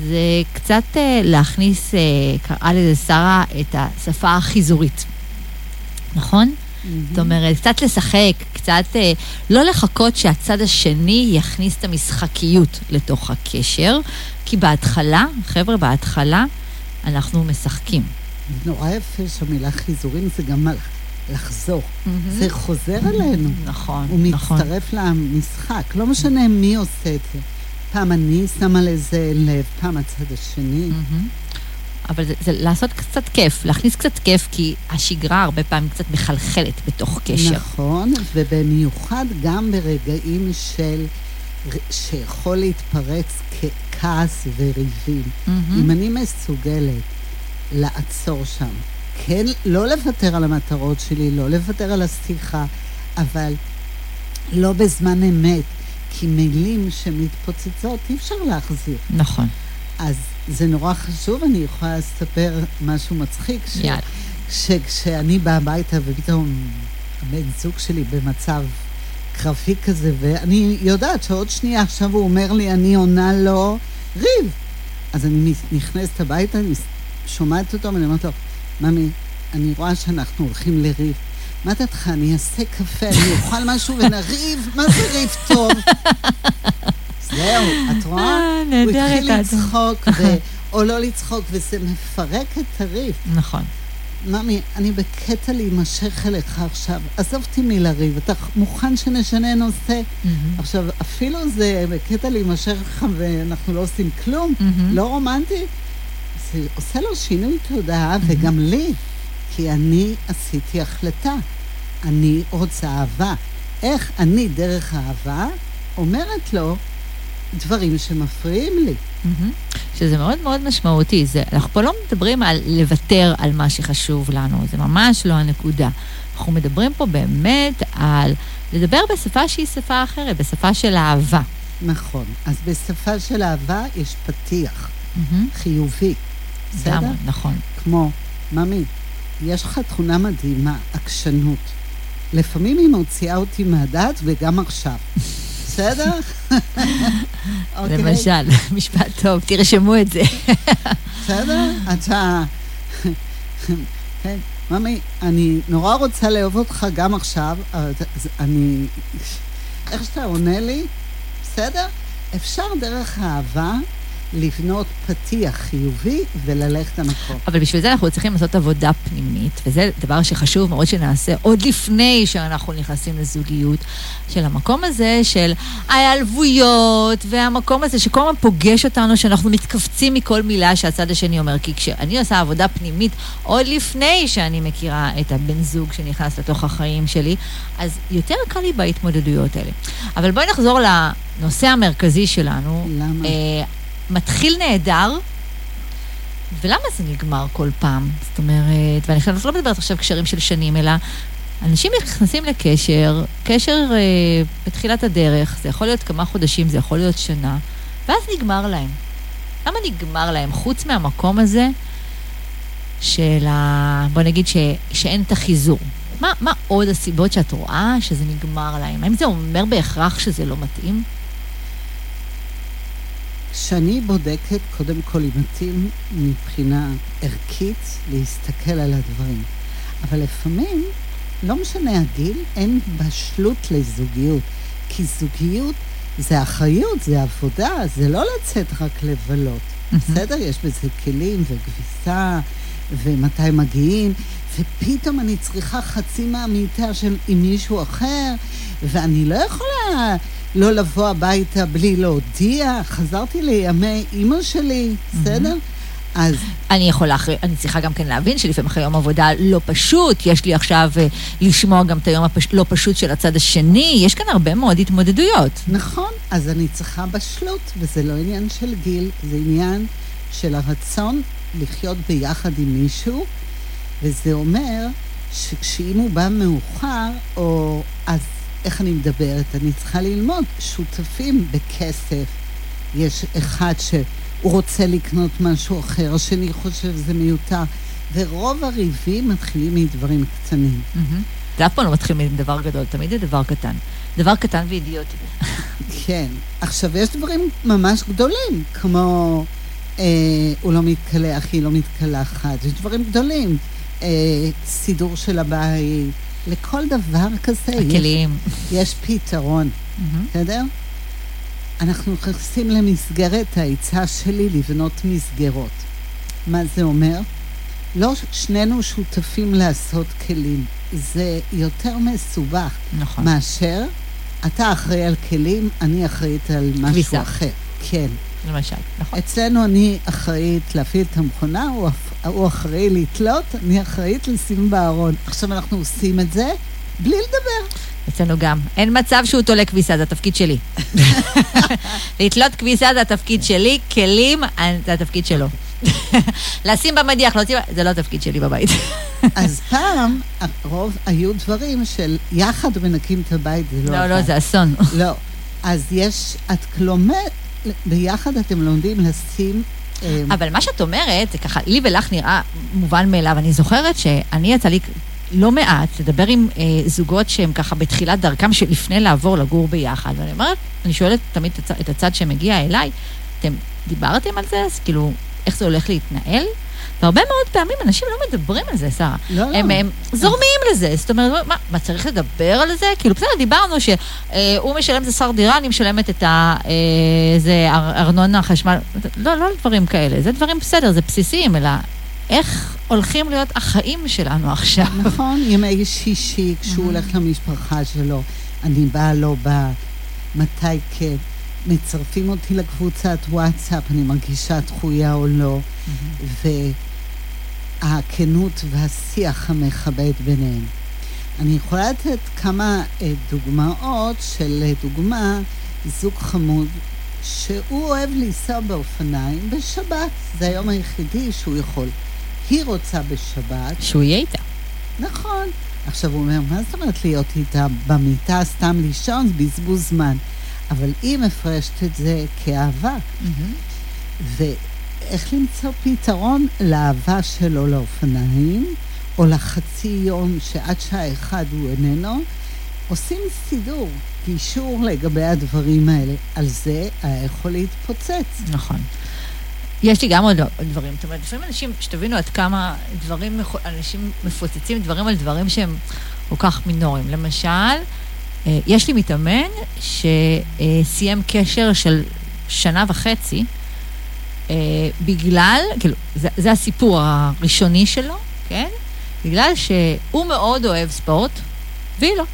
זה קצת אה, להכניס, אה, קראה לזה שרה, את השפה החיזורית. נכון? Mm-hmm. זאת אומרת, קצת לשחק, קצת אה, לא לחכות שהצד השני יכניס את המשחקיות לתוך הקשר, כי בהתחלה, חבר'ה, בהתחלה אנחנו משחקים. נורא יפה שהמילה חיזורים זה גם לחזור. Mm-hmm. זה חוזר אלינו. נכון, הוא נכון. הוא מצטרף למשחק, לא משנה מי עושה את זה. פעם אני שמה לזה לב, פעם הצד השני. אבל זה, זה לעשות קצת כיף, להכניס קצת כיף, כי השגרה הרבה פעמים קצת מחלחלת בתוך קשר. נכון, ובמיוחד גם ברגעים של, שיכול להתפרץ ככעס וריבים. Mm-hmm. אם אני מסוגלת לעצור שם, כן, לא לוותר על המטרות שלי, לא לוותר על השיחה, אבל לא בזמן אמת, כי מילים שמתפוצצות אי אפשר להחזיר. נכון. אז זה נורא חשוב, אני יכולה לספר משהו מצחיק. ש... יאללה. שכשאני באה הביתה ופתאום הבן זוג שלי במצב קרבי כזה, ואני יודעת שעוד שנייה עכשיו הוא אומר לי, אני עונה לו ריב. אז אני נכנסת הביתה, אני שומעת אותו, ואני אומרת לו, ממי, אני רואה שאנחנו הולכים לריב. מה דעתך, אני אעשה קפה, אני אוכל משהו ונריב, מה זה ריב טוב? זהו, את רואה? אה, הוא התחיל לצחוק, או לא לצחוק, וזה מפרק את הריב. נכון. ממי, אני בקטע להימשך אליך עכשיו, עזוב אותי מלריב, אתה מוכן שנשנה נושא? עכשיו, אפילו זה בקטע להימשך לך ואנחנו לא עושים כלום, לא רומנטי, זה עושה לו שינוי תודעה, וגם לי. כי אני עשיתי החלטה. אני רוצה אהבה. איך אני, דרך אהבה, אומרת לו דברים שמפריעים לי. שזה מאוד מאוד משמעותי. זה, אנחנו פה לא מדברים על לוותר על מה שחשוב לנו, זה ממש לא הנקודה. אנחנו מדברים פה באמת על לדבר בשפה שהיא שפה אחרת, בשפה של אהבה. נכון. אז בשפה של אהבה יש פתיח mm-hmm. חיובי. בסדר? נכון. כמו, ממי, יש לך תכונה מדהימה, עקשנות. לפעמים היא מוציאה אותי מהדעת, וגם עכשיו. בסדר? אוקיי. למשל, משפט טוב, תרשמו את זה. בסדר? אתה... כן, ממי, אני נורא רוצה לאהוב אותך גם עכשיו, אני... איך שאתה עונה לי, בסדר? אפשר דרך אהבה לבנות פתיח חיובי וללכת למקום. אבל בשביל זה אנחנו צריכים לעשות עבודה פנימית, וזה דבר שחשוב מאוד שנעשה עוד לפני שאנחנו נכנסים לזוגיות, של המקום הזה של ההיעלבויות, והמקום הזה שכל הזמן פוגש אותנו, שאנחנו מתכווצים מכל מילה שהצד השני אומר. כי כשאני עושה עבודה פנימית, עוד לפני שאני מכירה את הבן זוג שנכנס לתוך החיים שלי, אז יותר קל לי בהתמודדויות האלה. אבל בואי נחזור לנושא המרכזי שלנו. למה? מתחיל נהדר, ולמה זה נגמר כל פעם? זאת אומרת, ואני חושבת, לא מדברת עכשיו קשרים של שנים, אלא אנשים נכנסים לקשר, קשר אה, בתחילת הדרך, זה יכול להיות כמה חודשים, זה יכול להיות שנה, ואז נגמר להם. למה נגמר להם? חוץ מהמקום הזה של ה... בוא נגיד ש... שאין את החיזור. מה, מה עוד הסיבות שאת רואה שזה נגמר להם? האם זה אומר בהכרח שזה לא מתאים? כשאני בודקת, קודם כל אם מתאים מבחינה ערכית להסתכל על הדברים. אבל לפעמים, לא משנה הגיל, אין בשלות לזוגיות. כי זוגיות זה אחריות, זה עבודה, זה לא לצאת רק לבלות. בסדר? יש בזה כלים וכביסה, ומתי מגיעים, ופתאום אני צריכה חצי מהמיטה של עם מישהו אחר, ואני לא יכולה לא לבוא הביתה בלי להודיע. חזרתי לימי אימא שלי, בסדר? אז אני יכולה, אחרי, אני צריכה גם כן להבין שלפעמים אחרי יום עבודה לא פשוט, יש לי עכשיו אה, לשמוע גם את היום הפש... לא פשוט של הצד השני, יש כאן הרבה מאוד התמודדויות. נכון, אז אני צריכה בשלות, וזה לא עניין של גיל, זה עניין של הרצון לחיות ביחד עם מישהו, וזה אומר שכשאם הוא בא מאוחר, או אז איך אני מדברת, אני צריכה ללמוד. שותפים בכסף, יש אחד שהוא רוצה לקנות משהו אחר, השני חושב שזה מיותר, ורוב הריבים מתחילים מדברים קטנים. זה אף פעם לא מתחיל מדבר גדול, תמיד זה דבר קטן. דבר קטן ואידיוטי. כן. עכשיו, יש דברים ממש גדולים, כמו אה, הוא לא מתקלח, היא לא מתקלחת, יש דברים גדולים. אה, סידור של הבית, לכל דבר כזה הכלים. יש, יש פתרון, בסדר? אנחנו נכנסים למסגרת העצה שלי לבנות מסגרות. מה זה אומר? לא שנינו שותפים לעשות כלים. זה יותר מסובך. נכון. מאשר אתה אחראי על כלים, אני אחראית על משהו כביסה. אחר. כן. למשל, נכון. אצלנו אני אחראית להפעיל את המכונה, הוא, הוא אחראי לתלות, אני אחראית לשים בארון. עכשיו אנחנו עושים את זה בלי לדבר. אצלנו גם. אין מצב שהוא תולה כביסה, זה התפקיד שלי. לתלות כביסה זה התפקיד שלי, כלים זה התפקיד שלו. לשים במדיח, להוציא... זה לא התפקיד שלי בבית. אז פעם, הרוב היו דברים של יחד מנקים את הבית, זה לא לא, לא. זה אסון. לא. אז יש, את כלומר, ביחד אתם לומדים לשים... אה, אבל מה שאת אומרת, זה ככה, לי ולך נראה מובן מאליו. אני זוכרת שאני יצא לי לא מעט לדבר עם אה, זוגות שהם ככה בתחילת דרכם, שלפני לעבור לגור ביחד. ואני אומרת, אני שואלת תמיד את הצד שמגיע אליי, אתם דיברתם על זה? אז כאילו, איך זה הולך להתנהל? והרבה מאוד פעמים אנשים לא מדברים על זה, שרה. לא, לא. הם, הם זורמים לזה, זאת אומרת, מה, מה, צריך לדבר על זה? כאילו, בסדר, דיברנו שהוא משלם את השכר דירה, אני משלמת את ה... אה, זה אר- ארנונה, חשמל, לא, לא דברים כאלה, זה דברים בסדר, זה בסיסיים, אלא איך הולכים להיות החיים שלנו עכשיו. נכון, ימי שישי, כשהוא הולך למשפחה שלו, אני באה, לא באה, מתי כן. מצרפים אותי לקבוצת וואטסאפ, אני מרגישה דחויה או לא, והכנות והשיח המכבד ביניהם. אני יכולה לתת כמה אה, דוגמאות של, אה, דוגמה, זוג חמוד שהוא אוהב לנסוע באופניים בשבת, זה היום היחידי שהוא יכול. היא רוצה בשבת, שהוא יהיה איתה. נכון. עכשיו הוא אומר, מה זאת אומרת להיות איתה במיטה סתם לישון? זה בזבוז זמן. אבל היא מפרשת את זה כאהבה. ואיך למצוא פתרון לאהבה שלו לאופניים, או לחצי יום שעד שעה אחד הוא איננו, עושים סידור, גישור לגבי הדברים האלה. על זה היה יכול להתפוצץ. נכון. יש לי גם עוד דברים. זאת אומרת, לפעמים אנשים, שתבינו עד כמה דברים, אנשים מפוצצים דברים על דברים שהם כל כך מינוריים. למשל, אה, יש לי מתאמן שסיים קשר של שנה וחצי, אה, בגלל, כאילו, זה, זה הסיפור הראשוני שלו, כן? בגלל שהוא מאוד אוהב ספורט, והיא לא.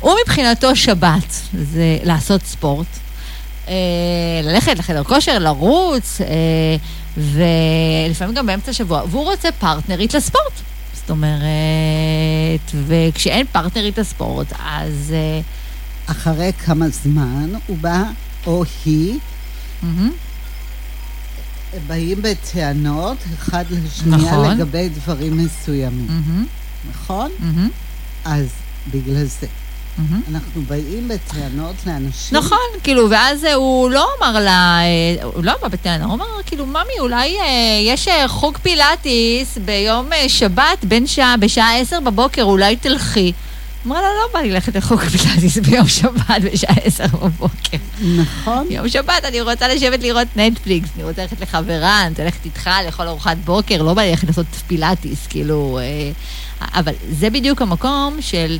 הוא מבחינתו שבת זה לעשות ספורט, אה, ללכת לחדר כושר, לרוץ, אה, ולפעמים גם באמצע השבוע, והוא רוצה פרטנרית לספורט. זאת אומרת, וכשאין פרטנרית לספורט, אז... אה, אחרי כמה זמן הוא בא, או היא, מהמם. באים בטענות אחד לשנייה נכון. לגבי דברים מסוימים, מהמם, נכון? מהמם, אז בגלל זה. מהמם. אנחנו באים בטענות לאנשים... נכון, כאילו, ואז אה, הוא לא אמר לה, אה, הוא לא אמר בטענה, הוא אמר, כאילו, ממי, אולי אה, יש חוג פילאטיס ביום שבת, בין שעה, בשעה עשר בבוקר, אולי תלכי. אמרה לה, לא בא לי ללכת לחוג פילאטיס ביום שבת בשעה עשר בבוקר. נכון? יום שבת אני רוצה לשבת לראות נטפליקס, אני רוצה ללכת לחברה, אני רוצה ללכת איתך לאכול ארוחת בוקר, לא בא לי ללכת לעשות פילאטיס, כאילו... אה, אבל זה בדיוק המקום של...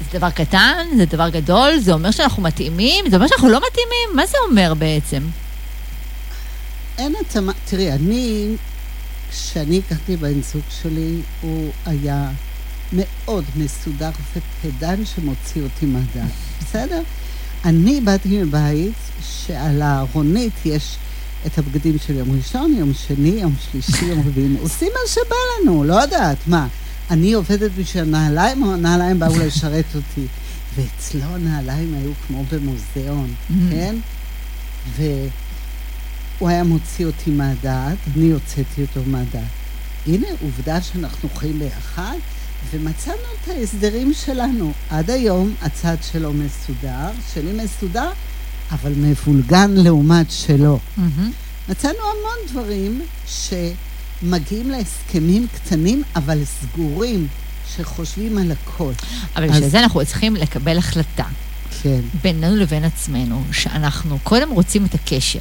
זה דבר קטן, זה דבר גדול, זה אומר שאנחנו מתאימים, זה אומר שאנחנו לא מתאימים, מה זה אומר בעצם? אין התאמה, תראי, אני, כשאני הכרתי בן זוג שלי, הוא היה מאוד מסודר ופדן שמוציא אותי מהדעת, בסדר? אני באתי מבית שעל הארונית יש את הבגדים של יום ראשון, יום שני, יום שלישי, יום רביעי, עושים מה שבא לנו, לא יודעת, מה? אני עובדת בשביל הנעליים, או הנעליים באו לשרת אותי? ואצלו הנעליים היו כמו במוזיאון, Mhm. כן? והוא היה מוציא אותי מהדעת, אני הוצאתי אותו מהדעת. הנה, עובדה שאנחנו חיים ביחד, ומצאנו את ההסדרים שלנו. עד היום הצד שלו מסודר, שלי מסודר, אבל מבולגן לעומת שלו. מהמם. מצאנו המון דברים שמגיעים להסכמים קטנים, אבל סגורים, שחושבים על הכל. אבל אז- בשביל זה אנחנו צריכים לקבל החלטה כן. בינינו לבין עצמנו, שאנחנו קודם רוצים את הקשר.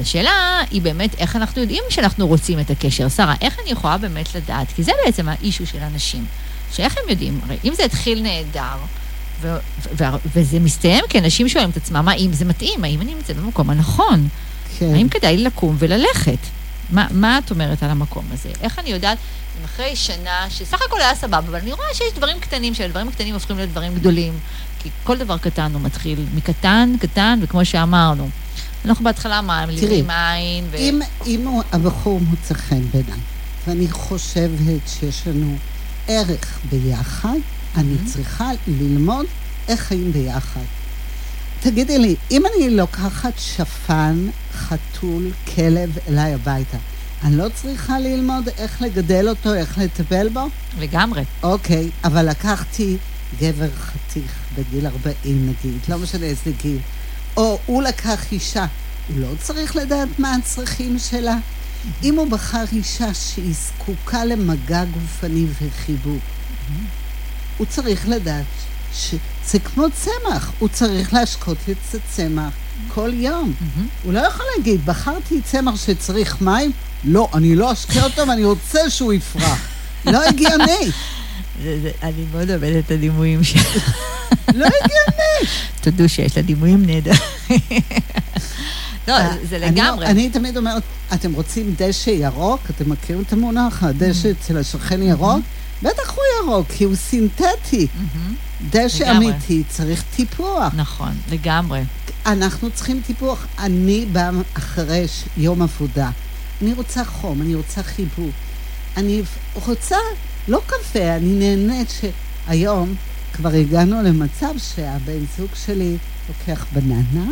השאלה היא באמת איך אנחנו יודעים שאנחנו רוצים את הקשר. שרה, איך אני יכולה באמת לדעת? כי זה בעצם האישו של אנשים. שאיך הם יודעים? הרי אם זה התחיל נהדר, ו- ו- ו- וזה מסתיים כי אנשים שואלים את עצמם, האם זה מתאים? האם אני נמצאת במקום הנכון? כן. האם כדאי לי לקום וללכת? מה, מה את אומרת על המקום הזה? איך אני יודעת אם אחרי שנה, שסך הכל היה סבבה, אבל אני רואה שיש דברים קטנים, שהדברים הקטנים הופכים להיות דברים גדולים. כי כל דבר קטן הוא מתחיל מקטן, קטן, וכמו שאמרנו, אנחנו בהתחלה מה, מלימים עין, ו... אם, אם הבחור מוצא חן בעיניי, ואני חושבת שיש לנו ערך ביחד, אני. צריכה ללמוד איך חיים ביחד. תגידי לי, אם אני לוקחת שפן, חתול, כלב אליי הביתה, אני לא צריכה ללמוד איך לגדל אותו, איך לטפל בו? לגמרי. אוקיי, אבל לקחתי גבר חתיך בגיל 40 נגיד, לא משנה איזה גיל, או הוא לקח אישה, הוא לא צריך לדעת מה הצרכים שלה. אם הוא בחר אישה שהיא זקוקה למגע גופני וחיבוק, הוא צריך לדעת שזה כמו צמח, הוא צריך להשקות את הצמח כל יום. מהמם. הוא לא יכול להגיד, בחרתי צמח שצריך מים, לא, אני לא אשקה אותו ואני רוצה שהוא יפרח. לא הגיוני, אני מאוד אוהבת את הדימויים של... לא הגיוני. תודו שיש לה דימויים נהדרים. לא, זה אני- לגמרי. אני תמיד אומרת, אתם רוצים דשא ירוק? אתם מכירים את המונח? הדשא אצל השכן ירוק? בטח הוא ירוק, כי הוא סינתטי. מהמם. דשא. אמיתי צריך טיפוח. נכון, לגמרי. אנחנו צריכים טיפוח. אני באה אחרי יום עבודה. אני רוצה חום, אני רוצה חיבוק. אני רוצה, לא קפה, אני נהנית שהיום כבר הגענו למצב שהבן זוג שלי לוקח בננה,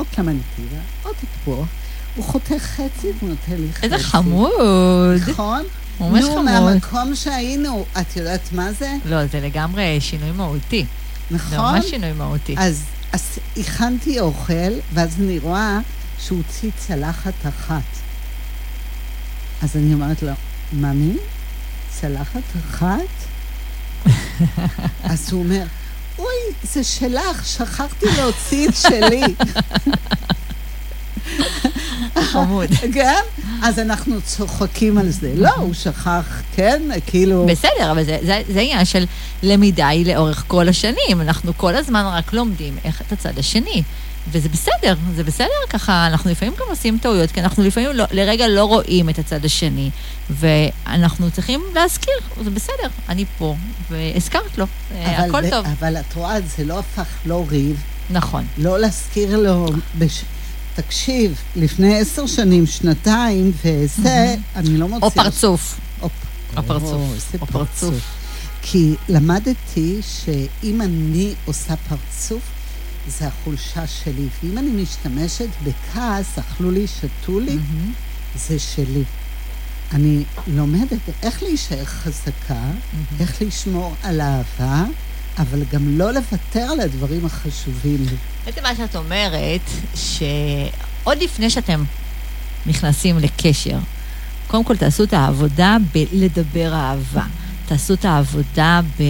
או קלמנטינה, או תפוח, הוא חותך חצי והוא נותן לי חצי. איזה חמוד. נכון? ממש נו, חמוד. מהמקום שהיינו, את יודעת מה זה? לא, זה לגמרי שינוי מהותי. זה נכון? ממש שינוי מהותי. אז, אז הכנתי אוכל, ואז אני רואה שהוא הוציא צלחת אחת. אז אני אומרת לו, ממי, צלחת אחת? אז הוא אומר, אוי, זה שלך, שכחתי להוציא את שלי. חמוד. כן? אז אנחנו צוחקים על זה. לא, הוא שכח, כן? כאילו... בסדר, אבל זה, זה, זה עניין של למידה היא לאורך כל השנים. אנחנו כל הזמן רק לומדים איך את הצד השני. וזה בסדר, זה בסדר ככה, אנחנו לפעמים גם עושים טעויות, כי אנחנו לפעמים לא, לרגע לא רואים את הצד השני, ואנחנו צריכים להזכיר, זה בסדר, אני פה, והזכרת לו, אבל הכל טוב. אבל את רואה, זה לא הפך לא ריב, נכון. לא להזכיר לו, בש... תקשיב, לפני עשר שנים, שנתיים, וזה, אני לא מוציאה... או פרצוף. או, או פרצוף. או פרצוף. כי למדתי שאם אני עושה פרצוף, זה החולשה שלי. ואם אני משתמשת בכעס, אכלו לי, שתו לי, מהמם. זה שלי. אני לומדת איך להישאר חזקה, איך לשמור על אהבה, אבל גם לא לוותר על הדברים החשובים. בעצם מה שאת אומרת, שעוד לפני שאתם נכנסים לקשר, קודם כל תעשו את העבודה בלדבר אהבה. תעשו את העבודה ב...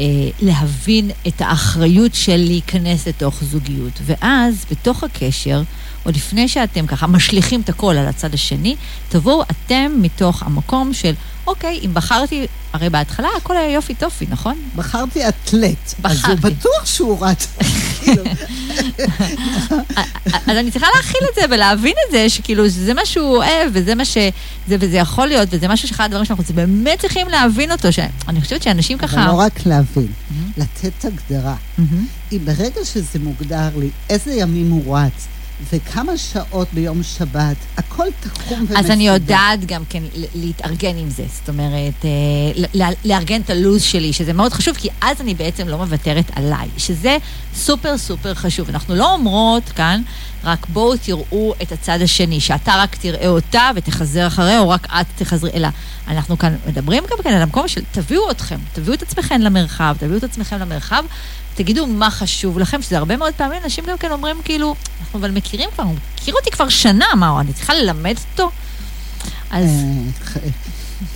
אה, להבין את האחריות של להיכנס לתוך זוגיות. ואז, בתוך הקשר, עוד לפני שאתם ככה משליכים את הכל על הצד השני, תבואו אתם מתוך המקום של, אוקיי, אם בחרתי, הרי בהתחלה הכל היה יופי טופי, נכון? בחרתי אתלט, אז הוא בחרתי. בטוח שהוא רץ. כאילו, אז אני צריכה להכיל את זה ולהבין את זה, שכאילו זה מה שהוא אוהב, וזה מה ש... זה, וזה יכול להיות, וזה משהו שאחד הדברים שאנחנו באמת צריכים להבין אותו, שאני חושבת שאנשים ככה... אבל לא רק להבין, מהמם. לתת הגדרה. מהמם. אם ברגע שזה מוגדר לי, איזה ימים הוא רץ, וכמה שעות ביום שבת, הכל תחום ומסודר. אז אני יודעת גם כן להתארגן עם זה, זאת אומרת, אה, לארגן את הלו"ז שלי, שזה מאוד חשוב, כי אז אני בעצם לא מוותרת עליי, שזה סופר סופר חשוב. אנחנו לא אומרות כאן, רק בואו תראו את הצד השני, שאתה רק תראה אותה ותחזר אחריה, או רק את תחזרי, אלא אנחנו כאן מדברים גם כן על המקום של תביאו אתכם, תביאו את עצמכם למרחב, תביאו את עצמכם למרחב, תגידו מה חשוב לכם, שזה הרבה מאוד פעמים אנשים גם כן אומרים כאילו, אנחנו אבל מכירים כבר, הוא מכיר אותי כבר שנה, מה, אני צריכה ללמד אותו? אז אה,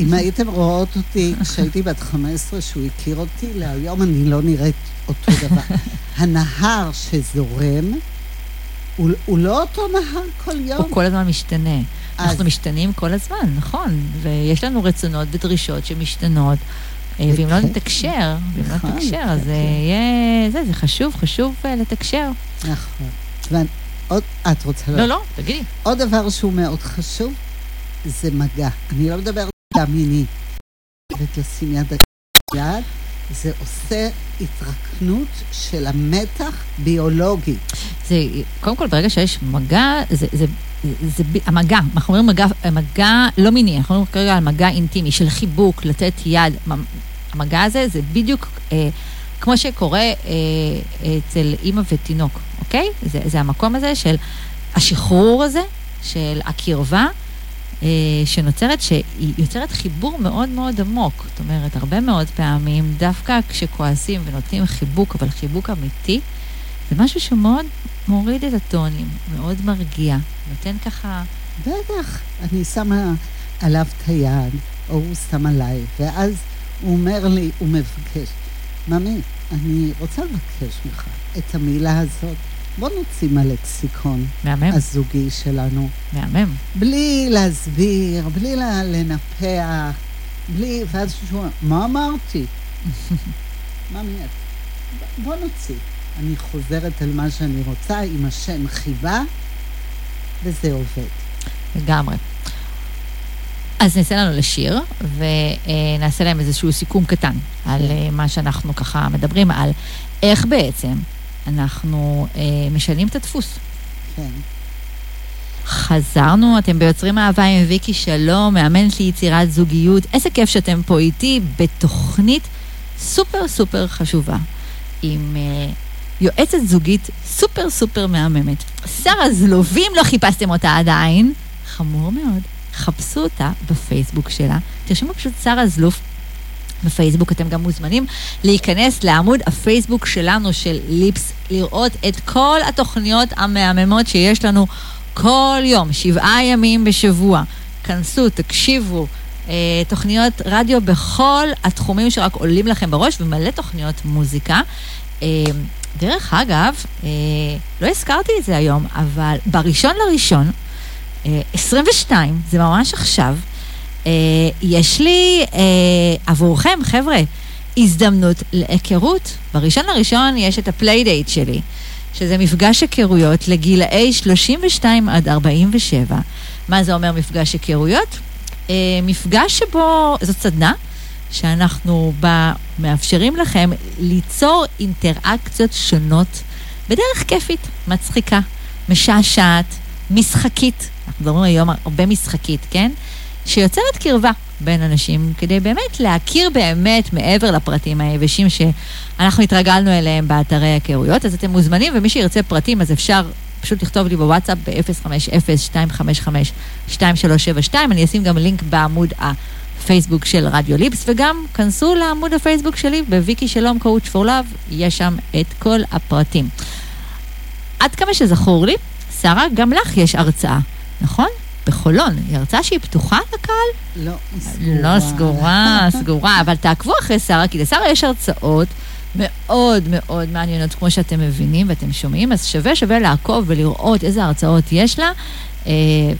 אם הייתם רואות אותי כשהייתי בת 15, שהוא הכיר אותי, להיום אני לא נראית אותו דבר. הנהר שזורם, הוא, הוא לא אותו נהר כל יום. הוא כל הזמן משתנה. אז- אנחנו משתנים כל הזמן, נכון, ויש לנו רצונות ודרישות שמשתנות. אה, ואם לא. נתקשר, ואם לא נכון, נתקשר, אז כן. זה יהיה, זה, זה חשוב, חשוב אה, לתקשר. נכון. ועוד, את רוצה... לא, לא, תגידי. עוד דבר שהוא מאוד חשוב, זה מגע. אני לא מדברת על מגע מיני. ותשים יד על יד, זה עושה התרקנות של המתח ביולוגי. זה, קודם כל, ברגע שיש מגע, זה, זה, זה, זה המגע, אנחנו אומרים מגע, מגע לא מיני, אנחנו אומרים כרגע על מגע אינטימי, של חיבוק, לתת יד. המגע הזה זה בדיוק אה, כמו שקורה אה, אצל אימא ותינוק, אוקיי? זה, זה המקום הזה של השחרור הזה, של הקרבה. אה, שנוצרת, שהיא יוצרת חיבור מאוד מאוד עמוק. זאת אומרת, הרבה מאוד פעמים, דווקא כשכועסים ונותנים חיבוק, אבל חיבוק אמיתי, זה משהו שמאוד מוריד את הטונים, מאוד מרגיע, נותן ככה... בטח, אני שמה עליו את היד, או הוא שם עליי, ואז הוא אומר לי, הוא מבקש, ממי, אני רוצה לבקש ממך את המילה הזאת. בוא נוציא מהלקסיקון מהמם, הזוגי שלנו, מהמם. בלי להסביר, בלי לנפח, בלי, ואז שהוא אומר, מה אמרתי? ממי, את- בוא נוציא. אני חוזרת על מה שאני רוצה עם השם חיבה, וזה עובד. לגמרי. אז נעשה לנו לשיר, ונעשה להם איזשהו סיכום קטן על אה, מה שאנחנו ככה מדברים, על איך בעצם אנחנו אה, משנים את הדפוס. כן. חזרנו, אתם ביוצרים אהבה עם ויקי שלום, מאמנת ליצירת זוגיות. איזה כיף שאתם פה איתי בתוכנית סופר סופר חשובה, עם uh, יועצת זוגית סופר סופר מהממת. שרה זלוב, ואם לא חיפשתם אותה עדיין, חמור מאוד, חפשו אותה בפייסבוק שלה. תרשמו פשוט שרה זלוף בפייסבוק. אתם גם מוזמנים להיכנס לעמוד הפייסבוק שלנו, של ליפס, לראות את כל התוכניות המהממות שיש לנו כל יום, שבעה ימים בשבוע. כנסו, תקשיבו. אה, תוכניות רדיו בכל התחומים שרק עולים לכם בראש, ומלא תוכניות מוזיקה. אה, דרך אגב, אה, לא הזכרתי את זה היום, אבל בראשון לראשון, 22, זה ממש עכשיו. אה, יש לי אה, עבורכם, חבר'ה, הזדמנות להיכרות. בראשון לראשון יש את ה playdate שלי, שזה מפגש היכרויות לגילאי 32 עד 47. מה זה אומר מפגש היכרויות? אה, מפגש שבו, זאת סדנה, שאנחנו בה מאפשרים לכם ליצור אינטראקציות שונות בדרך כיפית, מצחיקה, משעשעת, משחקית. אנחנו מדברים היום הרבה משחקית, כן? שיוצרת קרבה בין אנשים, כדי באמת להכיר באמת מעבר לפרטים היבשים שאנחנו התרגלנו אליהם באתרי היכרויות. אז אתם מוזמנים, ומי שירצה פרטים, אז אפשר פשוט לכתוב לי בוואטסאפ ב-050-255-2372. אני אשים גם לינק בעמוד הפייסבוק של רדיו ליבס, וגם כנסו לעמוד הפייסבוק שלי בוויקי שלום קואוצ' פור לאב, יש שם את כל הפרטים. עד כמה שזכור לי, שרה, גם לך יש הרצאה, נכון? בחולון. היא הרצאה שהיא פתוחה לקהל? לא, סגורה. לא, סגורה, סגורה. אבל תעקבו אחרי שרה, כי לשרה יש הרצאות מאוד מאוד מעניינות, כמו שאתם מבינים ואתם שומעים, אז שווה שווה לעקוב ולראות איזה הרצאות יש לה. אה,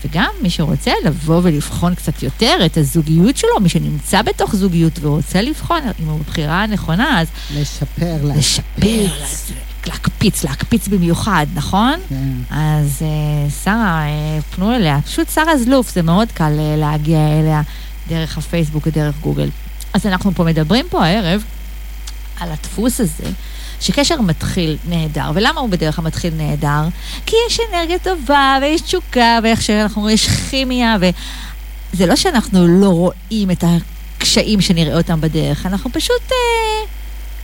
וגם מי שרוצה לבוא ולבחון קצת יותר את הזוגיות שלו, מי שנמצא בתוך זוגיות ורוצה לבחון אם הוא בבחירה הנכונה, אז... לשפר, לשפר, להקפיץ, להקפיץ במיוחד, נכון? כן. אז אה, שרה, אה, פנו אליה. פשוט שרה זלוף, זה מאוד קל אה, להגיע אליה דרך הפייסבוק ודרך גוגל. אז אנחנו פה מדברים פה הערב על הדפוס הזה, שקשר מתחיל נהדר. ולמה הוא בדרך כלל מתחיל נהדר? כי יש אנרגיה טובה, ויש תשוקה, ואיך שאנחנו רואים, יש כימיה, וזה לא שאנחנו לא רואים את הקשיים שנראה אותם בדרך, אנחנו פשוט... אה,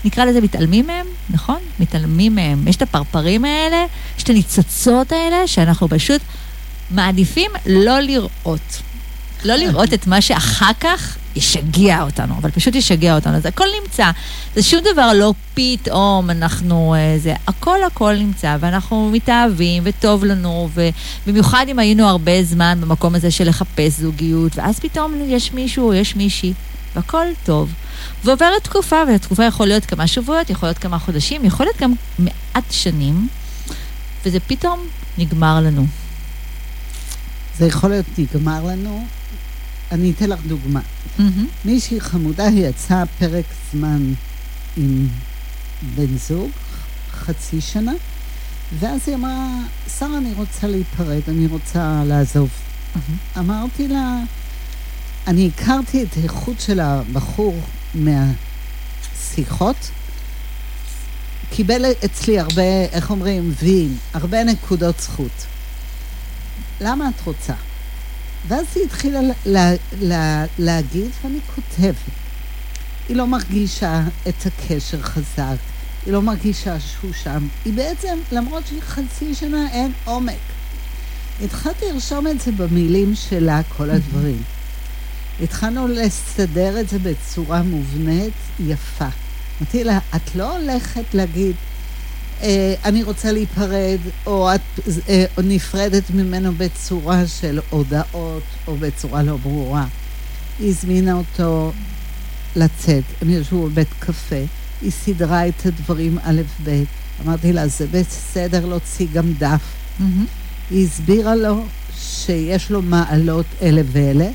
נקרא לזה מתעלמים מהם, נכון? מתעלמים מהם. יש את הפרפרים האלה, יש את הניצוצות האלה, שאנחנו פשוט מעדיפים לא לראות. לא לראות את מה שאחר כך ישגע אותנו, אבל פשוט ישגע אותנו. אז הכל נמצא. זה שום דבר לא פתאום אנחנו... אה, זה הכל הכל נמצא, ואנחנו מתאהבים, וטוב לנו, ובמיוחד אם היינו הרבה זמן במקום הזה של לחפש זוגיות, ואז פתאום יש מישהו, יש מישהי, והכל טוב. ועוברת תקופה, והתקופה יכול להיות כמה שבועות, יכול להיות כמה חודשים, יכול להיות גם מעט שנים, וזה פתאום נגמר לנו. זה יכול להיות נגמר לנו. אני אתן לך דוגמה. Mm-hmm. מישהי חמודה, היא יצאה פרק זמן עם בן זוג, חצי שנה, ואז היא אמרה, שרה, אני רוצה להיפרד, אני רוצה לעזוב. Mm-hmm. אמרתי לה, אני הכרתי את האיכות של הבחור מהשיחות, קיבל אצלי הרבה, איך אומרים, וין, הרבה נקודות זכות. למה את רוצה? ואז היא התחילה לה, לה, להגיד, ואני כותבת. היא לא מרגישה את הקשר חזק, היא לא מרגישה שהוא שם. היא בעצם, למרות שהיא חצי שנה, אין עומק. התחלתי לרשום את זה במילים שלה, כל הדברים. התחלנו לסדר את זה בצורה מובנית, יפה. אמרתי לה, את לא הולכת להגיד, אה, אני רוצה להיפרד, או את אה, או נפרדת ממנו בצורה של הודעות, או בצורה לא ברורה. היא הזמינה אותו לצאת, הם ישבו בבית קפה, היא סידרה את הדברים א' ב', אמרתי לה, זה בסדר להוציא גם דף. Mm-hmm. היא הסבירה לו שיש לו מעלות אלה ואלה,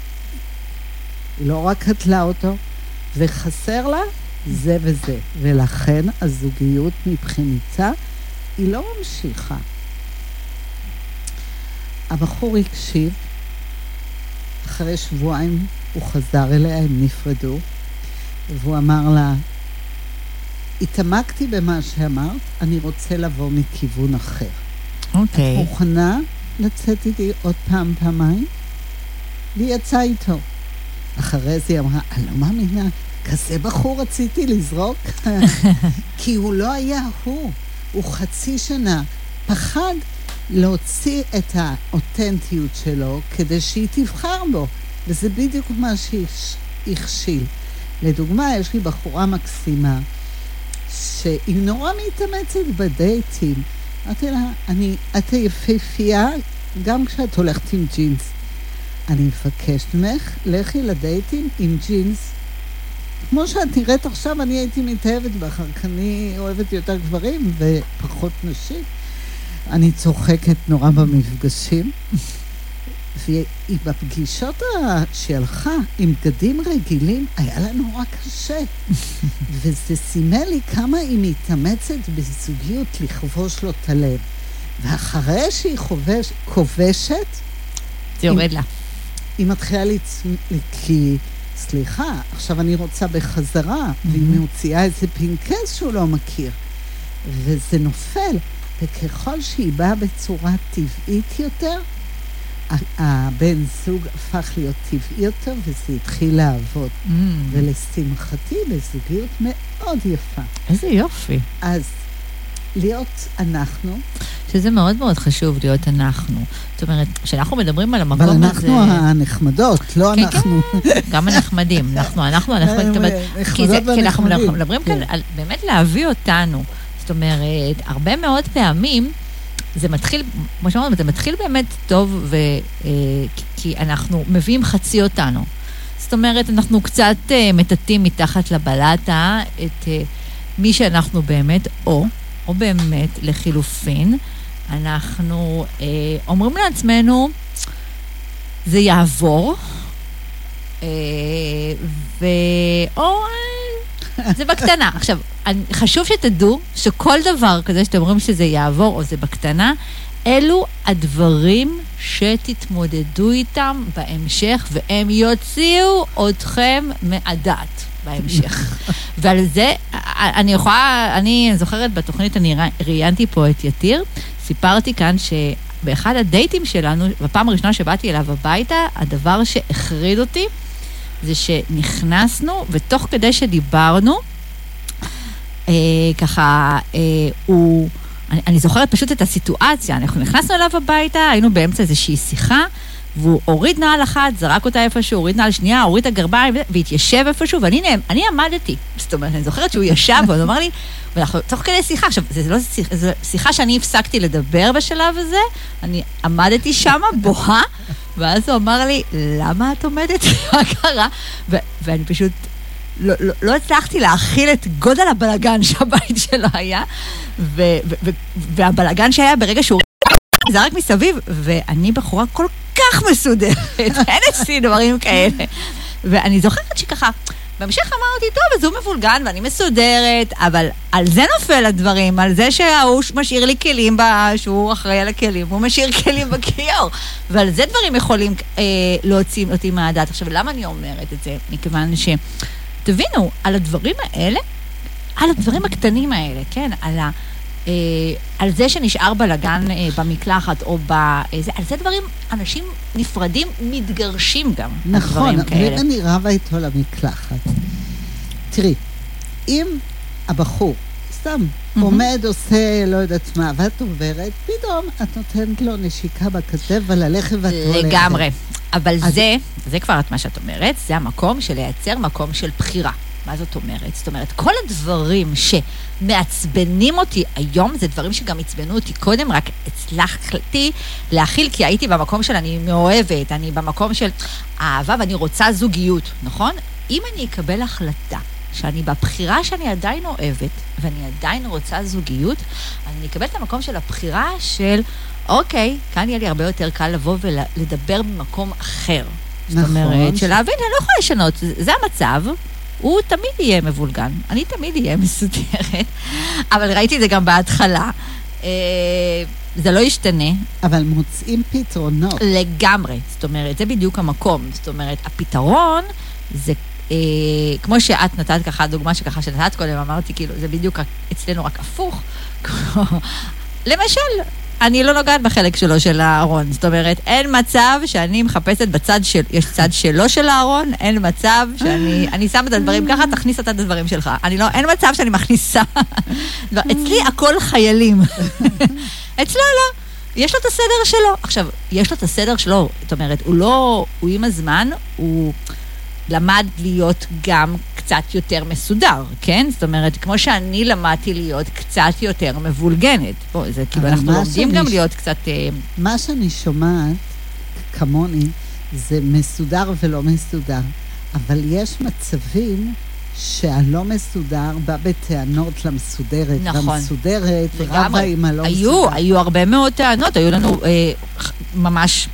היא לא רק קטלה אותו, וחסר לה זה וזה. ולכן הזוגיות מבחינתה היא לא ממשיכה. הבחור הקשיב, אחרי שבועיים הוא חזר אליה, הם נפרדו, והוא אמר לה, התעמקתי במה שאמרת, אני רוצה לבוא מכיוון אחר. אוקיי. את מוכנה לצאת איתי עוד פעם, פעמיים? והיא יצאה איתו. אחרי זה היא אמרה, אני לא מאמינה, כזה בחור רציתי לזרוק? כי הוא לא היה הוא, הוא חצי שנה. פחד להוציא את האותנטיות שלו כדי שהיא תבחר בו, וזה בדיוק מה שהכשיל. לדוגמה, יש לי בחורה מקסימה, שהיא נורא מתאמצת בדייטים. אמרתי לה, אני, את היפהפייה גם כשאת הולכת עם ג'ינס. אני מבקשת ממך, לכי לדייטים עם ג'ינס. כמו שאת נראית עכשיו, אני הייתי מתאהבת בך, רק אני אוהבת יותר גברים ופחות נשים. אני צוחקת נורא במפגשים. ובפגישות שהיא הלכה עם בגדים רגילים, היה לה נורא קשה. וזה סימל לי כמה היא מתאמצת בזוגיות לכבוש לו את הלב. ואחרי שהיא חובש, כובשת... זה יורד לה. היא מתחילה לצ... כי, סליחה, עכשיו אני רוצה בחזרה, והיא מוציאה איזה פנקס שהוא לא מכיר. וזה נופל. וככל שהיא באה בצורה טבעית יותר, הבן זוג הפך להיות טבעי יותר וזה התחיל לעבוד. Mm. ולשמחתי, בזוגיות מאוד יפה. איזה יופי. אז להיות אנחנו. שזה מאוד מאוד חשוב להיות אנחנו. זאת אומרת, כשאנחנו מדברים על המקום הזה... אבל אנחנו הנחמדות, לא כן, אנחנו... כן, גם הנחמדים. אנחנו, אנחנו הנחמדים. נחמדות והנחמדים. כי אנחנו מדברים כאן על באמת להביא אותנו. זאת אומרת, הרבה מאוד פעמים זה מתחיל, כמו שאמרנו, זה מתחיל באמת טוב, ו, אה, כי אנחנו מביאים חצי אותנו. זאת אומרת, אנחנו קצת אה, מטאטאים מתחת לבלטה את אה, מי שאנחנו באמת, או, או באמת, לחילופין, אנחנו אה, אומרים לעצמנו, זה יעבור, אה, ו... או... זה בקטנה. עכשיו, חשוב שתדעו שכל דבר כזה שאתם אומרים שזה יעבור או זה בקטנה, אלו הדברים שתתמודדו איתם בהמשך, והם יוציאו אתכם מהדעת בהמשך. ועל זה, אני יכולה, אני זוכרת בתוכנית, אני ראיינתי פה את יתיר, סיפרתי כאן שבאחד הדייטים שלנו, בפעם הראשונה שבאתי אליו הביתה, הדבר שהחריד אותי, זה שנכנסנו, ותוך כדי שדיברנו, אה, ככה, אה, הוא... אני, אני זוכרת פשוט את הסיטואציה, אנחנו נכנסנו אליו הביתה, היינו באמצע איזושהי שיחה, והוא הוריד נעל אחת, זרק אותה איפשהו, הוריד נעל שנייה, הוריד את הגרביים, והתיישב איפשהו, ואני אני עמדתי. זאת אומרת, אני זוכרת שהוא ישב, והוא אמר לי, ואנחנו תוך כדי שיחה, עכשיו, זו לא שיחה, זו שיחה שאני הפסקתי לדבר בשלב הזה, אני עמדתי שם, בוהה, ואז הוא אמר לי, למה את עומדת? מה קרה? ואני פשוט לא, לא, לא הצלחתי להכיל את גודל הבלגן שהבית שלו היה, והבלגן שהיה ברגע שהוא זרק מסביב, ואני בחורה כל כך מסודרת, אין אצלי דברים כאלה. ואני זוכרת שככה... בהמשך אמרתי, טוב, אז הוא מבולגן ואני מסודרת, אבל על זה נופל הדברים, על זה שההוא משאיר לי כלים, שהוא אחראי על הכלים, הוא משאיר כלים בכיור. ועל זה דברים יכולים אה, להוציא אותי מהדעת. עכשיו, למה אני אומרת את זה? מכיוון ש... תבינו, על הדברים האלה, על הדברים הקטנים האלה, כן? על ה... אה, על זה שנשאר בלאגן אה, במקלחת או ב... אה, על זה דברים, אנשים נפרדים מתגרשים גם, נכון, ואם אני רבה איתו למקלחת. תראי, אם הבחור סתם mm-hmm. עומד, עושה לא יודעת מה, ואת עוברת, פתאום את נותנת לו נשיקה בכתף וללכת ואת הולכת. לגמרי. אבל אז... זה, זה כבר את מה שאת אומרת, זה המקום של לייצר מקום של בחירה. מה זאת אומרת? זאת אומרת, כל הדברים שמעצבנים אותי היום, זה דברים שגם עצבנו אותי קודם, רק הצלחתי להכיל, כי הייתי במקום של אני מאוהבת, אני במקום של אהבה ואני רוצה זוגיות, נכון? אם אני אקבל החלטה שאני בבחירה שאני עדיין אוהבת, ואני עדיין רוצה זוגיות, אני אקבל את המקום של הבחירה של, אוקיי, כאן יהיה לי הרבה יותר קל לבוא ולדבר במקום אחר. נכון. זאת אומרת, של להבין, אני לא יכולה לשנות, זה המצב. הוא תמיד יהיה מבולגן, אני תמיד אהיה מסודרת, אבל ראיתי את זה גם בהתחלה. אה, זה לא ישתנה. אבל מוצאים פתרונות. לגמרי, זאת אומרת, זה בדיוק המקום. זאת אומרת, הפתרון זה אה, כמו שאת נתת ככה, דוגמה שככה שנתת קודם, אמרתי, כאילו, זה בדיוק אצלנו רק הפוך. למשל, אני לא נוגעת בחלק שלו של הארון. זאת אומרת, אין מצב שאני מחפשת בצד של, יש צד שלו של הארון, אין מצב שאני, אני שמה את הדברים ככה, תכניס את הדברים שלך. אני לא, אין מצב שאני מכניסה. לא, אצלי הכל חיילים. אצלו לא. יש לו את הסדר שלו. עכשיו, יש לו את הסדר שלו, זאת אומרת, הוא לא, הוא עם הזמן, הוא... למד להיות גם קצת יותר מסודר, כן? זאת אומרת, כמו שאני למדתי להיות קצת יותר מבולגנת. פה, זה כאילו, אנחנו לומדים גם ש... להיות קצת... אה, מה שאני שומעת, כמוני, זה מסודר ולא מסודר. אבל יש מצבים שהלא מסודר בא בטענות למסודרת. נכון. והמסודרת רבה עם הלא היו, מסודר. היו הרבה מאוד טענות, היו לנו אה, ממש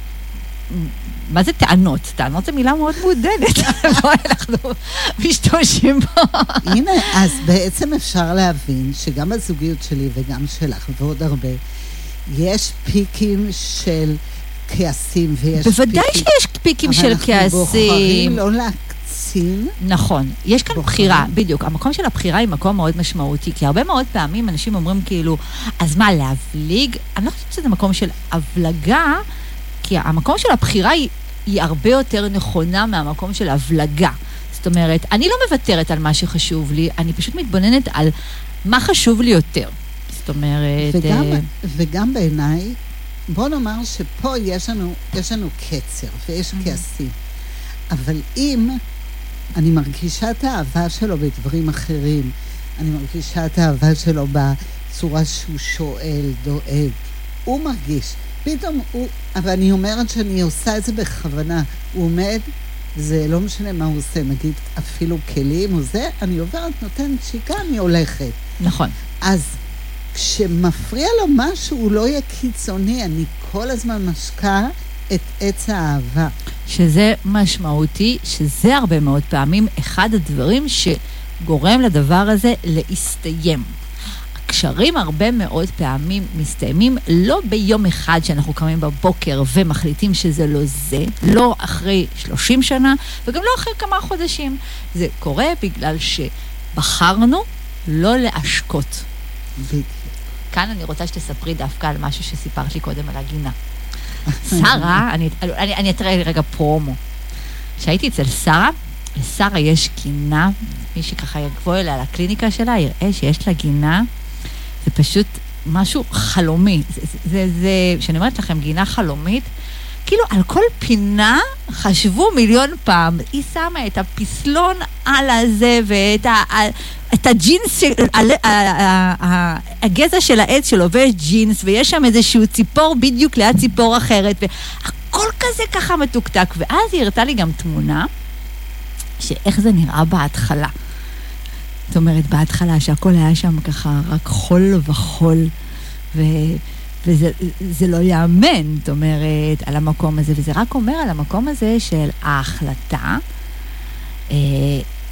מה זה טענות? טענות זו מילה מאוד מעודנת. בואי, אנחנו משתמשים פה. הנה, אז בעצם אפשר להבין שגם בזוגיות שלי וגם שלך ועוד הרבה, יש פיקים של כעסים ויש בוודאי פיקים... שיש פיקים של אבל אנחנו כעסים. בוחרים לא להקצין. נכון, יש כאן בוחרים. בחירה, בדיוק. המקום של הבחירה היא מקום מאוד משמעותי, כי הרבה מאוד פעמים אנשים אומרים כאילו, אז מה, להבליג? אני לא חושבת שזה מקום של הבלגה, כי המקום של הבחירה היא, היא הרבה יותר נכונה מהמקום של הבלגה. זאת אומרת, אני לא מוותרת על מה שחשוב לי, אני פשוט מתבוננת על מה חשוב לי יותר. זאת אומרת... וגם, אה, וגם בעיניי, בוא נאמר שפה יש לנו, יש לנו קצר ויש כעסים. אבל אם אני מרגישה את האהבה שלו בדברים אחרים, אני מרגישה את האהבה שלו בצורה שהוא שואל, דואג, הוא מרגיש. פתאום הוא, אבל אני אומרת שאני עושה את זה בכוונה. הוא עומד, זה לא משנה מה הוא עושה, נגיד אפילו כלים או זה, אני עוברת, נותנת שיקה, אני הולכת. נכון. אז כשמפריע לו משהו, הוא לא יהיה קיצוני, אני כל הזמן משקה את עץ האהבה. שזה משמעותי, שזה הרבה מאוד פעמים אחד הדברים שגורם לדבר הזה להסתיים. הקשרים הרבה מאוד פעמים מסתיימים לא ביום אחד שאנחנו קמים בבוקר ומחליטים שזה לא זה, לא אחרי 30 שנה וגם לא אחרי כמה חודשים. זה קורה בגלל שבחרנו לא להשקות. כאן אני רוצה שתספרי דווקא על משהו שסיפרת לי קודם על הגינה. שרה, אני, אני, אני אתראה רגע פרומו. כשהייתי אצל שרה, לשרה יש גינה, מי שככה יבוא אליה לקליניקה שלה, יראה שיש לה גינה, זה פשוט משהו חלומי. זה, זה, זה, כשאני אומרת לכם גינה חלומית, כאילו על כל פינה חשבו מיליון פעם. היא שמה את הפסלון על הזה ואת ה, את הג'ינס, הגזע של העץ שלובש ג'ינס, ויש שם איזשהו ציפור בדיוק ליד ציפור אחרת, והכל כזה ככה מתוקתק. ואז היא הראתה לי גם תמונה, שאיך זה נראה בהתחלה. זאת אומרת, בהתחלה שהכל היה שם ככה רק חול וחול, ו... וזה זה לא ייאמן, זאת אומרת, על המקום הזה, וזה רק אומר על המקום הזה של ההחלטה אה,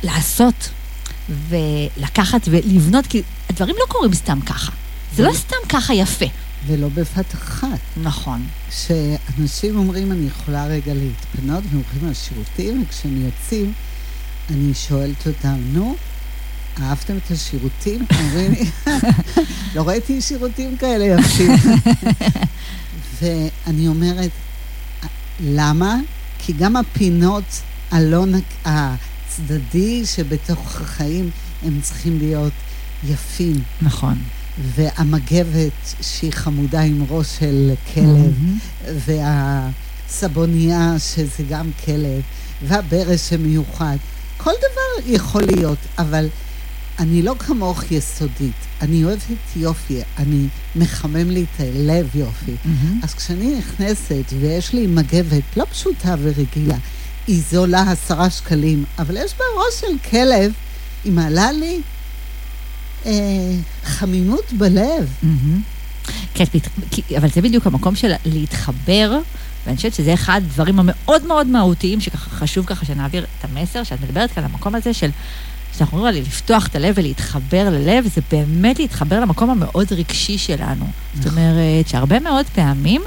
לעשות ולקחת ולבנות, כי הדברים לא קורים סתם ככה. זה לא סתם ככה יפה. ולא בבת אחת. נכון. כשאנשים אומרים, אני יכולה רגע להתפנות, והם הולכים לשירותים, וכשהם יוצאים, אני שואלת אותם, נו, אהבתם את השירותים? אומרים לי, לא ראיתי שירותים כאלה יפים. ואני אומרת, למה? כי גם הפינות הלא נק... הצדדי שבתוך החיים, הם צריכים להיות יפים. נכון. והמגבת שהיא חמודה עם ראש של כלב, והסבונייה שזה גם כלב, והברש שמיוחד. כל דבר יכול להיות, אבל אני לא כמוך יסודית. אני אוהבת יופי, אני מחמם לי את הלב יופי. אז כשאני נכנסת ויש לי מגבת לא פשוטה ורגילה, היא זולה עשרה שקלים, אבל יש בה ראש של כלב, היא מעלה לי אה, חמימות בלב. כן, כי- אבל זה בדיוק המקום של להתחבר, ואני חושבת שזה אחד הדברים המאוד מאוד מהותיים, שככה חשוב ככה שנעביר את המסר, שאת מדברת כאן על המקום הזה של, שאנחנו אומרים עליו לפתוח את הלב ולהתחבר ללב, זה באמת להתחבר למקום המאוד רגשי שלנו. זאת אומרת, שהרבה מאוד פעמים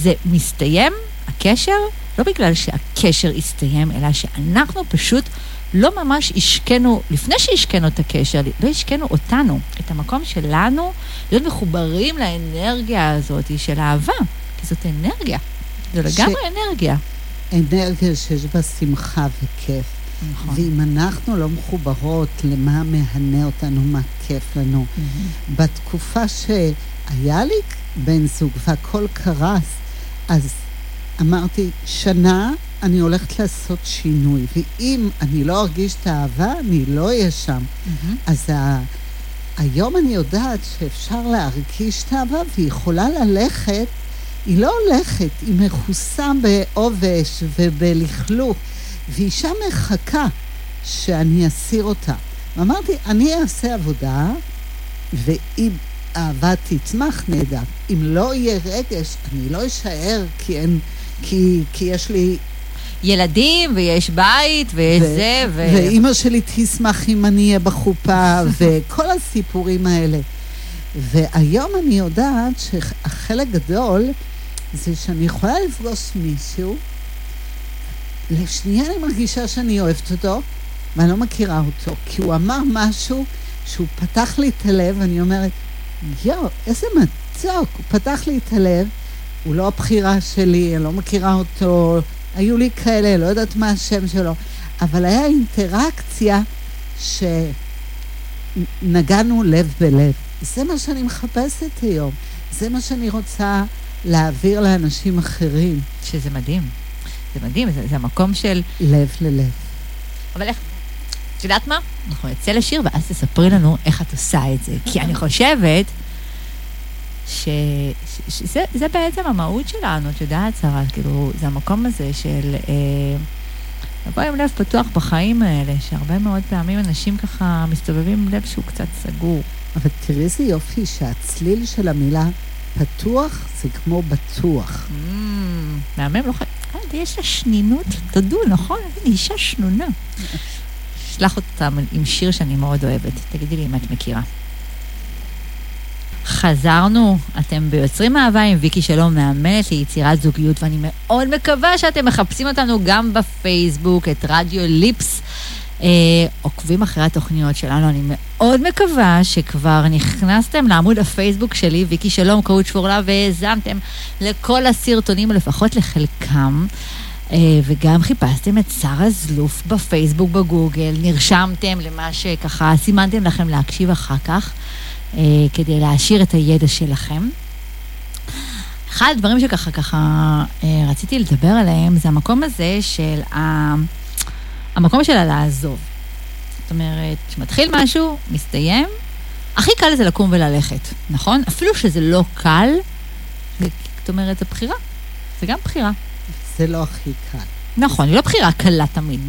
זה מסתיים, הקשר, לא בגלל שהקשר הסתיים, אלא שאנחנו פשוט לא ממש השקינו, לפני שהשקינו את הקשר, לא השקינו אותנו, את המקום שלנו, להיות מחוברים לאנרגיה הזאת של אהבה, כי זאת אנרגיה. זו ש- לגמרי אנרגיה. אנרגיה שיש בה שמחה וכיף. נכון. ואם אנחנו לא מחוברות למה מהנה אותנו, מה כיף לנו. בתקופה שהיה לי בן זוג והכל קרס, אז אמרתי, שנה אני הולכת לעשות שינוי, ואם אני לא ארגיש את האהבה, אני לא אהיה שם. אז ה... היום אני יודעת שאפשר להרגיש את האהבה, והיא יכולה ללכת, היא לא הולכת, היא מכוסה בעובש ובלכלוך, ואישה מחכה שאני אסיר אותה. ואמרתי, אני אעשה עבודה, ואם האהבה תצמח, נהדר. אם לא יהיה רגש, אני לא אשאר כי אין, כי, כי יש לי... ילדים, ויש בית, ויש ו- זה, ו... ואימא שלי תשמח אם אני אהיה בחופה, וכל הסיפורים האלה. והיום אני יודעת שהחלק גדול זה שאני יכולה לפגוש מישהו, לשנייה אני מרגישה שאני אוהבת אותו, ואני לא מכירה אותו, כי הוא אמר משהו שהוא פתח לי את הלב, ואני אומרת, יואו, איזה מתוק, הוא פתח לי את הלב, הוא לא הבחירה שלי, אני לא מכירה אותו, היו לי כאלה, לא יודעת מה השם שלו, אבל היה אינטראקציה שנגענו לב בלב. זה מה שאני מחפשת היום, זה מה שאני רוצה להעביר לאנשים אחרים. שזה מדהים. זה מדהים, זה, זה המקום של... לב ללב. אבל איך... את יודעת מה? אנחנו נצא לשיר ואז תספרי לנו איך את עושה את זה. כי אני חושבת ש... ש... שזה זה בעצם המהות שלנו, את יודעת, שרה, כאילו, זה המקום הזה של... אה, לבוא עם לב פתוח בחיים האלה, שהרבה מאוד פעמים אנשים ככה מסתובבים עם לב שהוא קצת סגור. אבל תראי איזה יופי שהצליל של המילה פתוח זה כמו בטוח. Mm, מהמם, לא חייב... אה, יש לה שנינות, תודו, נכון? היא אישה שנונה. אשלח אותה עם שיר שאני מאוד אוהבת. תגידי לי אם את מכירה. חזרנו, אתם ביוצרים אהבה עם ויקי שלום, מאמנת ליצירת זוגיות, ואני מאוד מקווה שאתם מחפשים אותנו גם בפייסבוק, את רדיו ליפס. אה, עוקבים אחרי התוכניות שלנו, אני מאוד מקווה שכבר נכנסתם לעמוד הפייסבוק שלי, ויקי שלום, קואוצ' פורלה, והאזנתם לכל הסרטונים, לפחות לחלקם. אה, וגם חיפשתם את שרה זלוף בפייסבוק, בגוגל, נרשמתם למה שככה סימנתם לכם להקשיב אחר כך, אה, כדי להעשיר את הידע שלכם. אחד הדברים שככה ככה אה, רציתי לדבר עליהם זה המקום הזה של ה... המקום שלה לעזוב. זאת אומרת, כשמתחיל משהו, מסתיים, הכי קל זה לקום וללכת, נכון? אפילו שזה לא קל, זאת אומרת, זו בחירה. זה גם בחירה. זה לא הכי קל. נכון, היא לא בחירה קלה תמיד.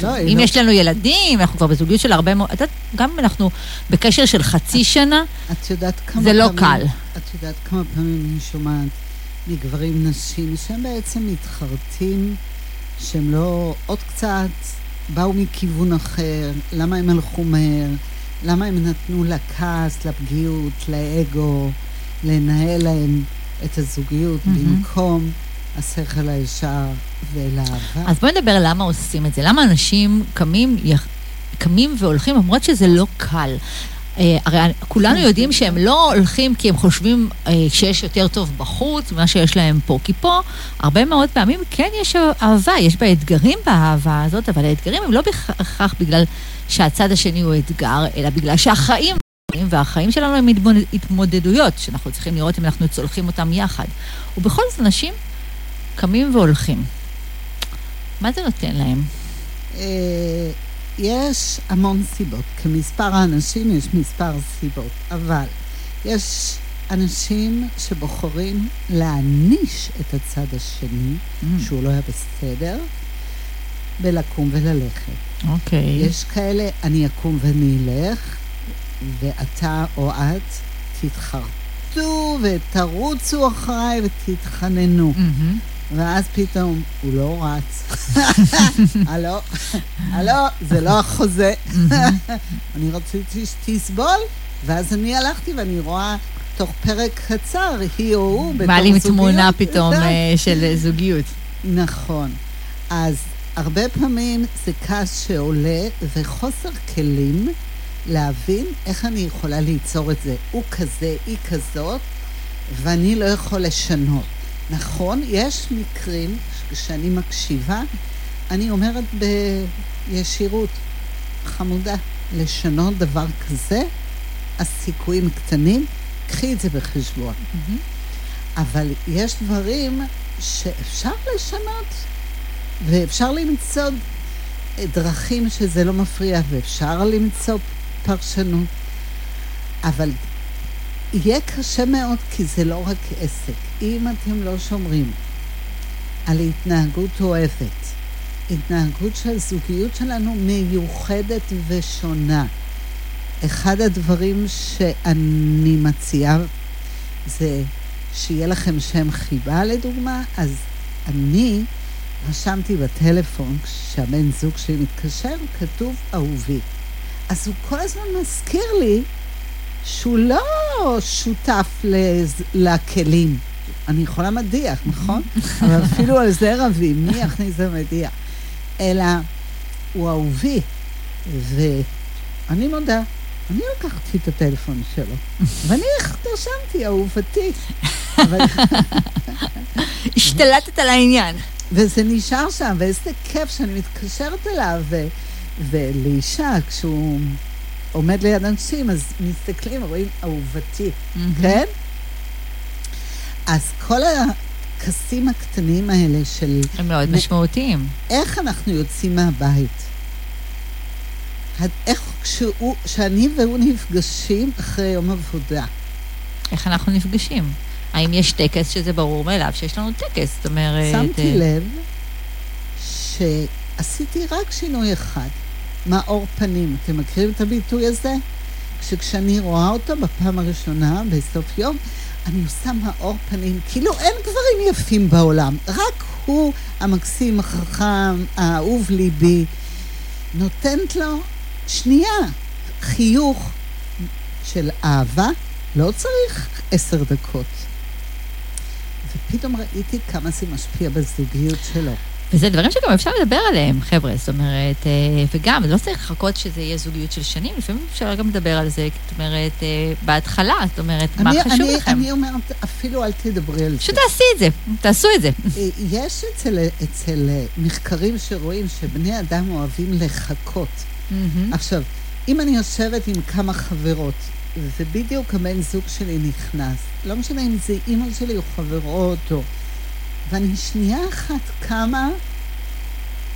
לא, אם לא... יש לנו ילדים, אנחנו כבר בזוגיות של הרבה מאוד... את יודעת, גם אם אנחנו בקשר של חצי שנה, את יודעת כמה זה לא פעמים, קל. את יודעת כמה פעמים אני שומעת מגברים נשים שהם בעצם מתחרטים, שהם לא עוד קצת באו מכיוון אחר, למה הם הלכו מהר, למה הם נתנו לכעס, לפגיעות, לאגו, לנהל להם את הזוגיות mm-hmm. במקום השכל הישר ולאהבה. אז בואי נדבר למה עושים את זה. למה אנשים קמים, קמים והולכים, למרות שזה לא קל. אה, הרי כולנו. יודעים שהם לא הולכים כי הם חושבים אה, שיש יותר טוב בחוץ ממה שיש להם פה. כי פה, הרבה מאוד פעמים כן יש אהבה, יש בה אתגרים באהבה הזאת, אבל האתגרים הם לא בהכרח בגלל שהצד השני הוא אתגר, אלא בגלל שהחיים... והחיים שלנו הם התמודדויות, שאנחנו צריכים לראות אם אנחנו צולחים אותם יחד. ובכל זאת אנשים קמים והולכים. מה זה נותן להם? יש המון סיבות. כמספר האנשים יש מספר סיבות, אבל יש אנשים שבוחרים להעניש את הצד השני, mm. שהוא לא היה בסדר, ולקום וללכת. אוקיי. Okay. יש כאלה, אני אקום ואני אלך, ואתה או את תתחרטו ותרוצו אחריי ותתחננו. Mm-hmm. ואז פתאום הוא לא רץ. הלו, הלו, זה לא החוזה. אני רציתי שתסבול, ואז אני הלכתי ואני רואה תוך פרק קצר, היא או הוא, בתור זוגיות. מעלים תמונה פתאום אה, של זוגיות. נכון. אז הרבה פעמים זה כעס שעולה וחוסר כלים להבין איך אני יכולה ליצור את זה. הוא כזה, היא כזאת, ואני לא יכול לשנות. נכון, יש מקרים שכשאני מקשיבה, אני אומרת בישירות, חמודה, לשנות דבר כזה, הסיכויים קטנים, קחי את זה בחשבון. Mm-hmm. אבל יש דברים שאפשר לשנות, ואפשר למצוא דרכים שזה לא מפריע, ואפשר למצוא פרשנות. אבל יהיה קשה מאוד, כי זה לא רק עסק. אם אתם לא שומרים על התנהגות אוהבת, התנהגות שהזוגיות שלנו מיוחדת ושונה. אחד הדברים שאני מציעה זה שיהיה לכם שם חיבה לדוגמה, אז אני רשמתי בטלפון, כשהבן זוג שלי מתקשר, כתוב אהובי. אז הוא כל הזמן מזכיר לי שהוא לא שותף לז- לכלים. אני יכולה מדיח, נכון? אבל אפילו על זה רבים, מי יכניס למדיח? אלא הוא אהובי. ואני מודה, אני לקחתי את הטלפון שלו, ואני רשמתי אהובתי. השתלטת על העניין. וזה נשאר שם, ואיזה כיף שאני מתקשרת אליו, ו- ולאישה, כשהוא עומד ליד אנשים, אז מסתכלים, רואים אהובתי, כן? אז כל הכסים הקטנים האלה של הם מאוד מ- משמעותיים. איך אנחנו יוצאים מהבית, איך כשהוא, כשאני והוא נפגשים אחרי יום עבודה, איך אנחנו נפגשים? האם יש טקס שזה ברור מאליו שיש לנו טקס? זאת אומרת... שמתי אה, לב שעשיתי רק שינוי אחד, מאור פנים. אתם מכירים את הביטוי הזה? שכשאני רואה אותו בפעם הראשונה, בסוף יום, אני עושה מאור פנים, כאילו אין גברים יפים בעולם, רק הוא המקסים, החכם, האהוב ליבי, נותנת לו שנייה חיוך של אהבה, לא צריך עשר דקות. ופתאום ראיתי כמה זה משפיע בזוגיות שלו. וזה דברים שגם אפשר לדבר עליהם, חבר'ה. זאת אומרת, אה, וגם, לא צריך לחכות שזה יהיה זוגיות של שנים, לפעמים אפשר גם לדבר על זה, זאת אומרת, אה, בהתחלה, זאת אומרת, מה אני, חשוב אני, לכם? אני אומרת, אפילו אל תדברי על פשוט זה. תעשי את זה, תעשו את זה. אה, יש אצל, אצל מחקרים שרואים שבני אדם אוהבים לחכות. מהמם. עכשיו, אם אני יושבת עם כמה חברות, ובדיוק הבן זוג שלי נכנס, לא משנה אם זה אימא שלי או חברות, או... ואני שנייה אחת קמה,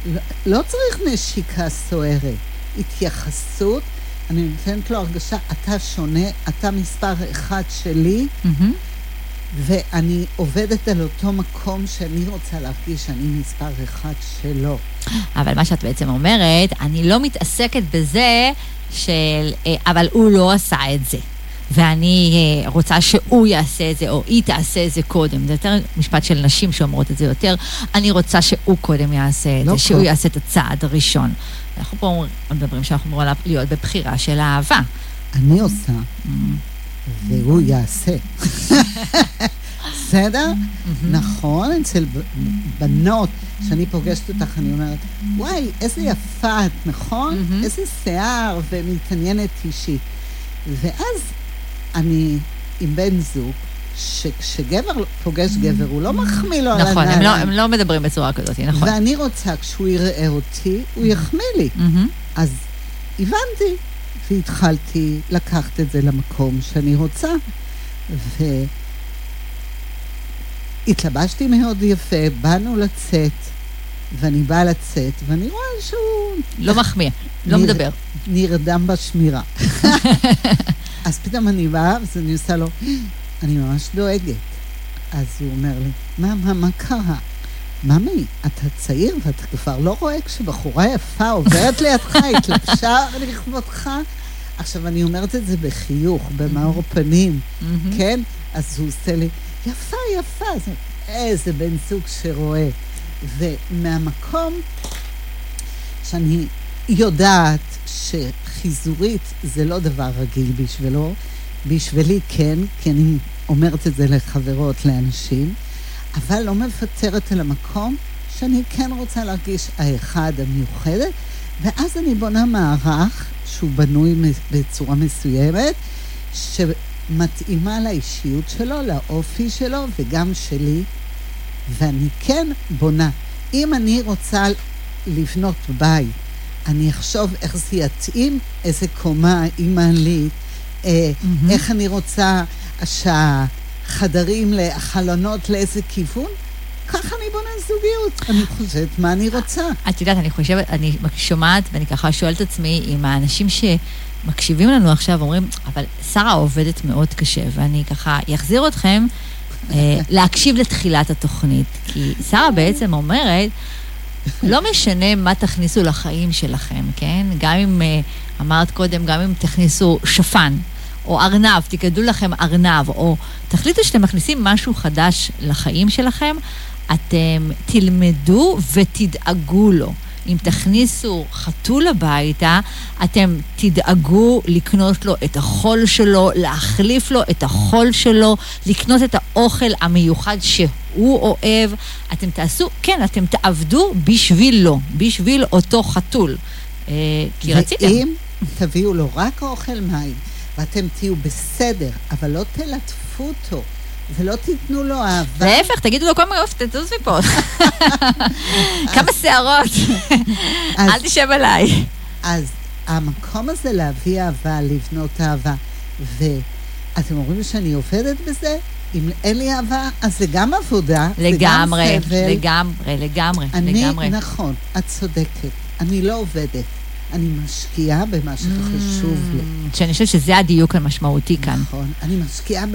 לא, לא צריך נשיקה סוערת, התייחסות, אני נותנת לו הרגשה, אתה שונה, אתה מספר אחד שלי, מהמם. ואני עובדת על אותו מקום שאני רוצה להרגיש שאני מספר אחד שלו. אבל מה שאת בעצם אומרת, אני לא מתעסקת בזה של, אה, אבל הוא לא עשה את זה. ואני אה, רוצה שהוא יעשה את זה, או היא תעשה את זה קודם. זה יותר משפט של נשים שאומרות את זה יותר. אני רוצה שהוא קודם יעשה את לא זה, שהוא כל- יעשה את הצעד הראשון. אנחנו פה מדברים שאנחנו אמורים להיות בבחירה של אהבה. אני עושה, Mm-hmm. והוא יעשה. בסדר? נכון, אצל בנות, כשאני פוגשת אותך, אני אומרת, וואי, איזה יפה את, נכון? מהמם. איזה שיער, ומתעניינת אישית. ואז אני עם בן זוג, שכשגבר פוגש גבר, הוא לא מחמיא לו על נכון, הם לא, הנעליים. הם לא מדברים בצורה כזאת, נכון. ואני רוצה, כשהוא יראה אותי, הוא יחמיא לי. מהמם. אז הבנתי, והתחלתי לקחת את זה למקום שאני רוצה. והתלבשתי מאוד יפה, באנו לצאת, ואני באה לצאת, ואני רואה שהוא לא מחמיא, לא נראה- מדבר. נרדם בשמירה. אז פתאום אני באה, אז אני עושה לו, אני ממש דואגת. אז הוא אומר לי, מה, מה, מה קרה? ממי, אתה צעיר ואתה כבר לא רואה כשבחורה יפה עוברת לידך, התלבשה לכבודך? עכשיו, אני אומרת את זה בחיוך, במאור פנים, מהמם. כן? אז הוא עושה לי, יפה, יפה. אני, איזה בן זוג שרואה. ומהמקום שאני יודעת שחיזורית זה לא דבר רגיל בשבילו, בשבילי כן, כי אני אומרת את זה לחברות, לאנשים, אבל לא מוותרת על המקום שאני כן רוצה להרגיש האחד, המיוחדת, ואז אני בונה מערך שהוא בנוי בצורה מסוימת, שמתאימה לאישיות שלו, לאופי שלו וגם שלי, ואני כן בונה. אם אני רוצה לבנות בית, אני אחשוב איך זה יתאים, איזה קומה עם מעלית, אה, מהמם. איך אני רוצה שהחדרים, החלונות לאיזה כיוון, ככה אני בונה זוגיות. אני חושבת מה אני רוצה. את יודעת, אני חושבת, אני שומעת ואני ככה שואלת את עצמי אם האנשים שמקשיבים לנו עכשיו אומרים, אבל שרה עובדת מאוד קשה, ואני ככה אחזיר אתכם אה, להקשיב לתחילת התוכנית. כי שרה בעצם אומרת, לא משנה מה תכניסו לחיים שלכם, כן? גם אם, אה, אמרת קודם, גם אם תכניסו שפן. או ארנב, תקדו לכם ארנב, או תחליטו שאתם מכניסים משהו חדש לחיים שלכם, אתם תלמדו ותדאגו לו. אם תכניסו חתול הביתה, אתם תדאגו לקנות לו את החול שלו, להחליף לו את החול שלו, לקנות את האוכל המיוחד שהוא אוהב. אתם תעשו, כן, אתם תעבדו בשבילו, בשביל אותו חתול. אה, כי רציתם. ואם תביאו לו רק אוכל מים, ואתם תהיו בסדר, אבל לא תלטפו אותו. ולא תיתנו לו אהבה. להפך, תגידו לו כל מיני, אוף, תטוס מפה. כמה שערות. אל תשב עליי. אז המקום הזה להביא אהבה, לבנות אהבה, ואתם אומרים שאני עובדת בזה? אם אין לי אהבה, אז זה גם עבודה, לגמרי, זה גם סבל. לגמרי, לגמרי, אני, לגמרי. נכון, את צודקת. אני לא עובדת. אני משקיעה במה שחשוב לי. שאני חושבת שזה הדיוק המשמעותי כאן. נכון. אני משקיעה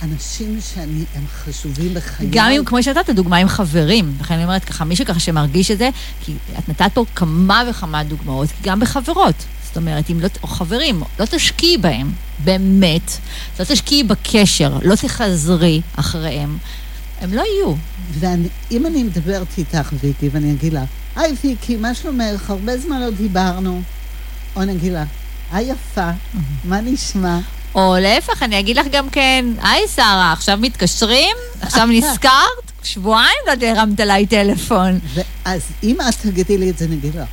באנשים שהם חשובים בחיי. גם אם, כמו שנתת דוגמה עם חברים, לכן אני אומרת ככה, מי שככה שמרגיש את זה, כי את נתת פה כמה וכמה דוגמאות, גם בחברות. זאת אומרת, אם לא, או חברים, לא תשקיעי בהם, באמת, לא תשקיעי בקשר, לא תחזרי אחריהם, הם לא יהיו. ואם אני מדברת איתך, ויקי, ואני אגיד לה, היי ויקי, מה שלומך? הרבה זמן לא דיברנו. או אני אגיד לה, היי יפה, מה נשמע? או להפך, אני אגיד לך גם כן, היי שרה, עכשיו מתקשרים? עכשיו נזכרת? שבועיים לא הרמת עליי טלפון. ואז אם את תגידי לי את זה, אני אגיד לה,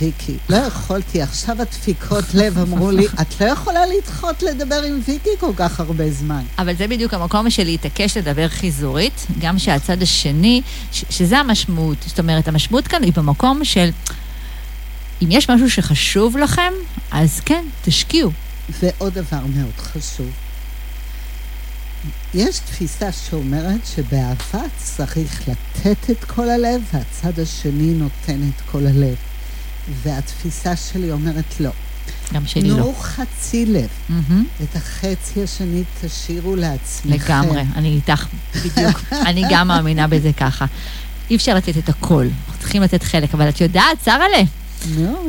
ויקי, לא יכולתי, עכשיו הדפיקות לב אמרו לי, את לא יכולה לדחות לדבר עם ויקי כל כך הרבה זמן. אבל זה בדיוק המקום של להתעקש לדבר חיזורית, גם שהצד השני, ש- שזה המשמעות. זאת אומרת, המשמעות כאן היא במקום של, אם יש משהו שחשוב לכם, אז כן, תשקיעו. ועוד דבר מאוד חשוב, יש תפיסה שאומרת שבאהבה צריך לתת את כל הלב, והצד השני נותן את כל הלב. והתפיסה שלי אומרת לא. גם שלי תנו לא. חצי לב, מהמם. את החצי השני תשאירו לעצמכם. לגמרי, אני איתך בדיוק. אני גם מאמינה בזה ככה. אי אפשר לתת את הכל, אנחנו צריכים לתת חלק, אבל את יודעת, שרה'לה, נו,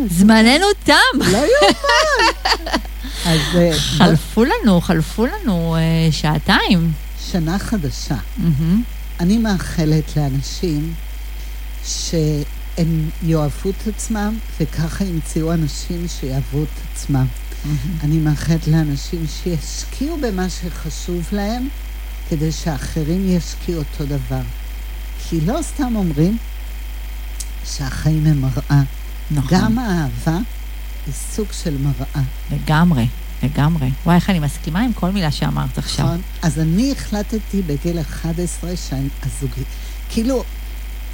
זמננו תם. לא יאומן. אז אה, חלפו לנו, חלפו לנו אה, שעתיים. שנה חדשה. אני מאחלת לאנשים שהם יאהבו את עצמם, וככה ימצאו אנשים שיאהבו את עצמם. אני מאחלת לאנשים שישקיעו במה שחשוב להם, כדי שאחרים ישקיעו אותו דבר. כי לא סתם אומרים שהחיים הם מראה. נכון. גם האהבה היא סוג של מראה. לגמרי, לגמרי. וואי, איך אני מסכימה עם כל מילה שאמרת עכשיו. נכון? אז אני החלטתי בגיל 11 שהזוגי... כאילו,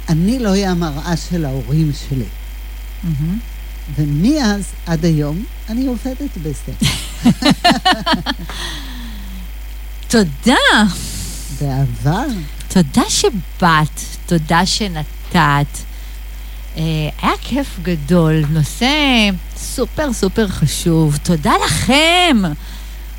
אני לא אהיה המראה של ההורים שלי. מהמם. ומאז עד היום אני עובדת בזה. תודה. באהבה. תודה שבאת, תודה שנתת. אה, היה כיף גדול, נושא סופר סופר חשוב. תודה לכם,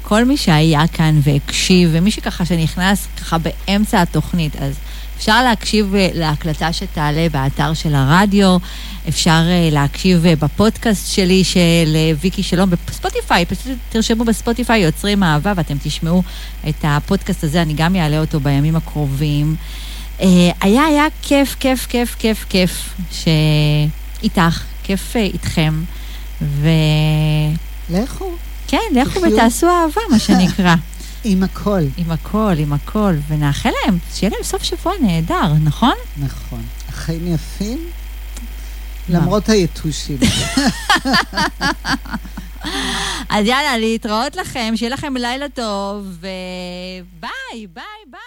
כל מי שהיה כאן והקשיב, ומי שככה שנכנס ככה באמצע התוכנית, אז אפשר להקשיב אה, להקלטה שתעלה באתר של הרדיו, אפשר אה, להקשיב בפודקאסט שלי של ויקי שלום בספוטיפיי, פשוט תרשמו בספוטיפיי יוצרים אהבה ואתם תשמעו את הפודקאסט הזה, אני גם אעלה אותו בימים הקרובים. אה, היה, היה כיף, כיף, כיף, כיף, כיף, שאיתך, כיף אה, איתכם, וכן, לכו לכו תחיו. ותעשו אהבה, מה שנקרא. עם הכל. עם הכל, עם הכל, ונאחל להם, שיהיה להם סוף שבוע נהדר, נכון? נכון. החיים יפים, למרות היתושים. אז יאללה, להתראות לכם, שיהיה לכם לילה טוב, וביי, ביי, ביי.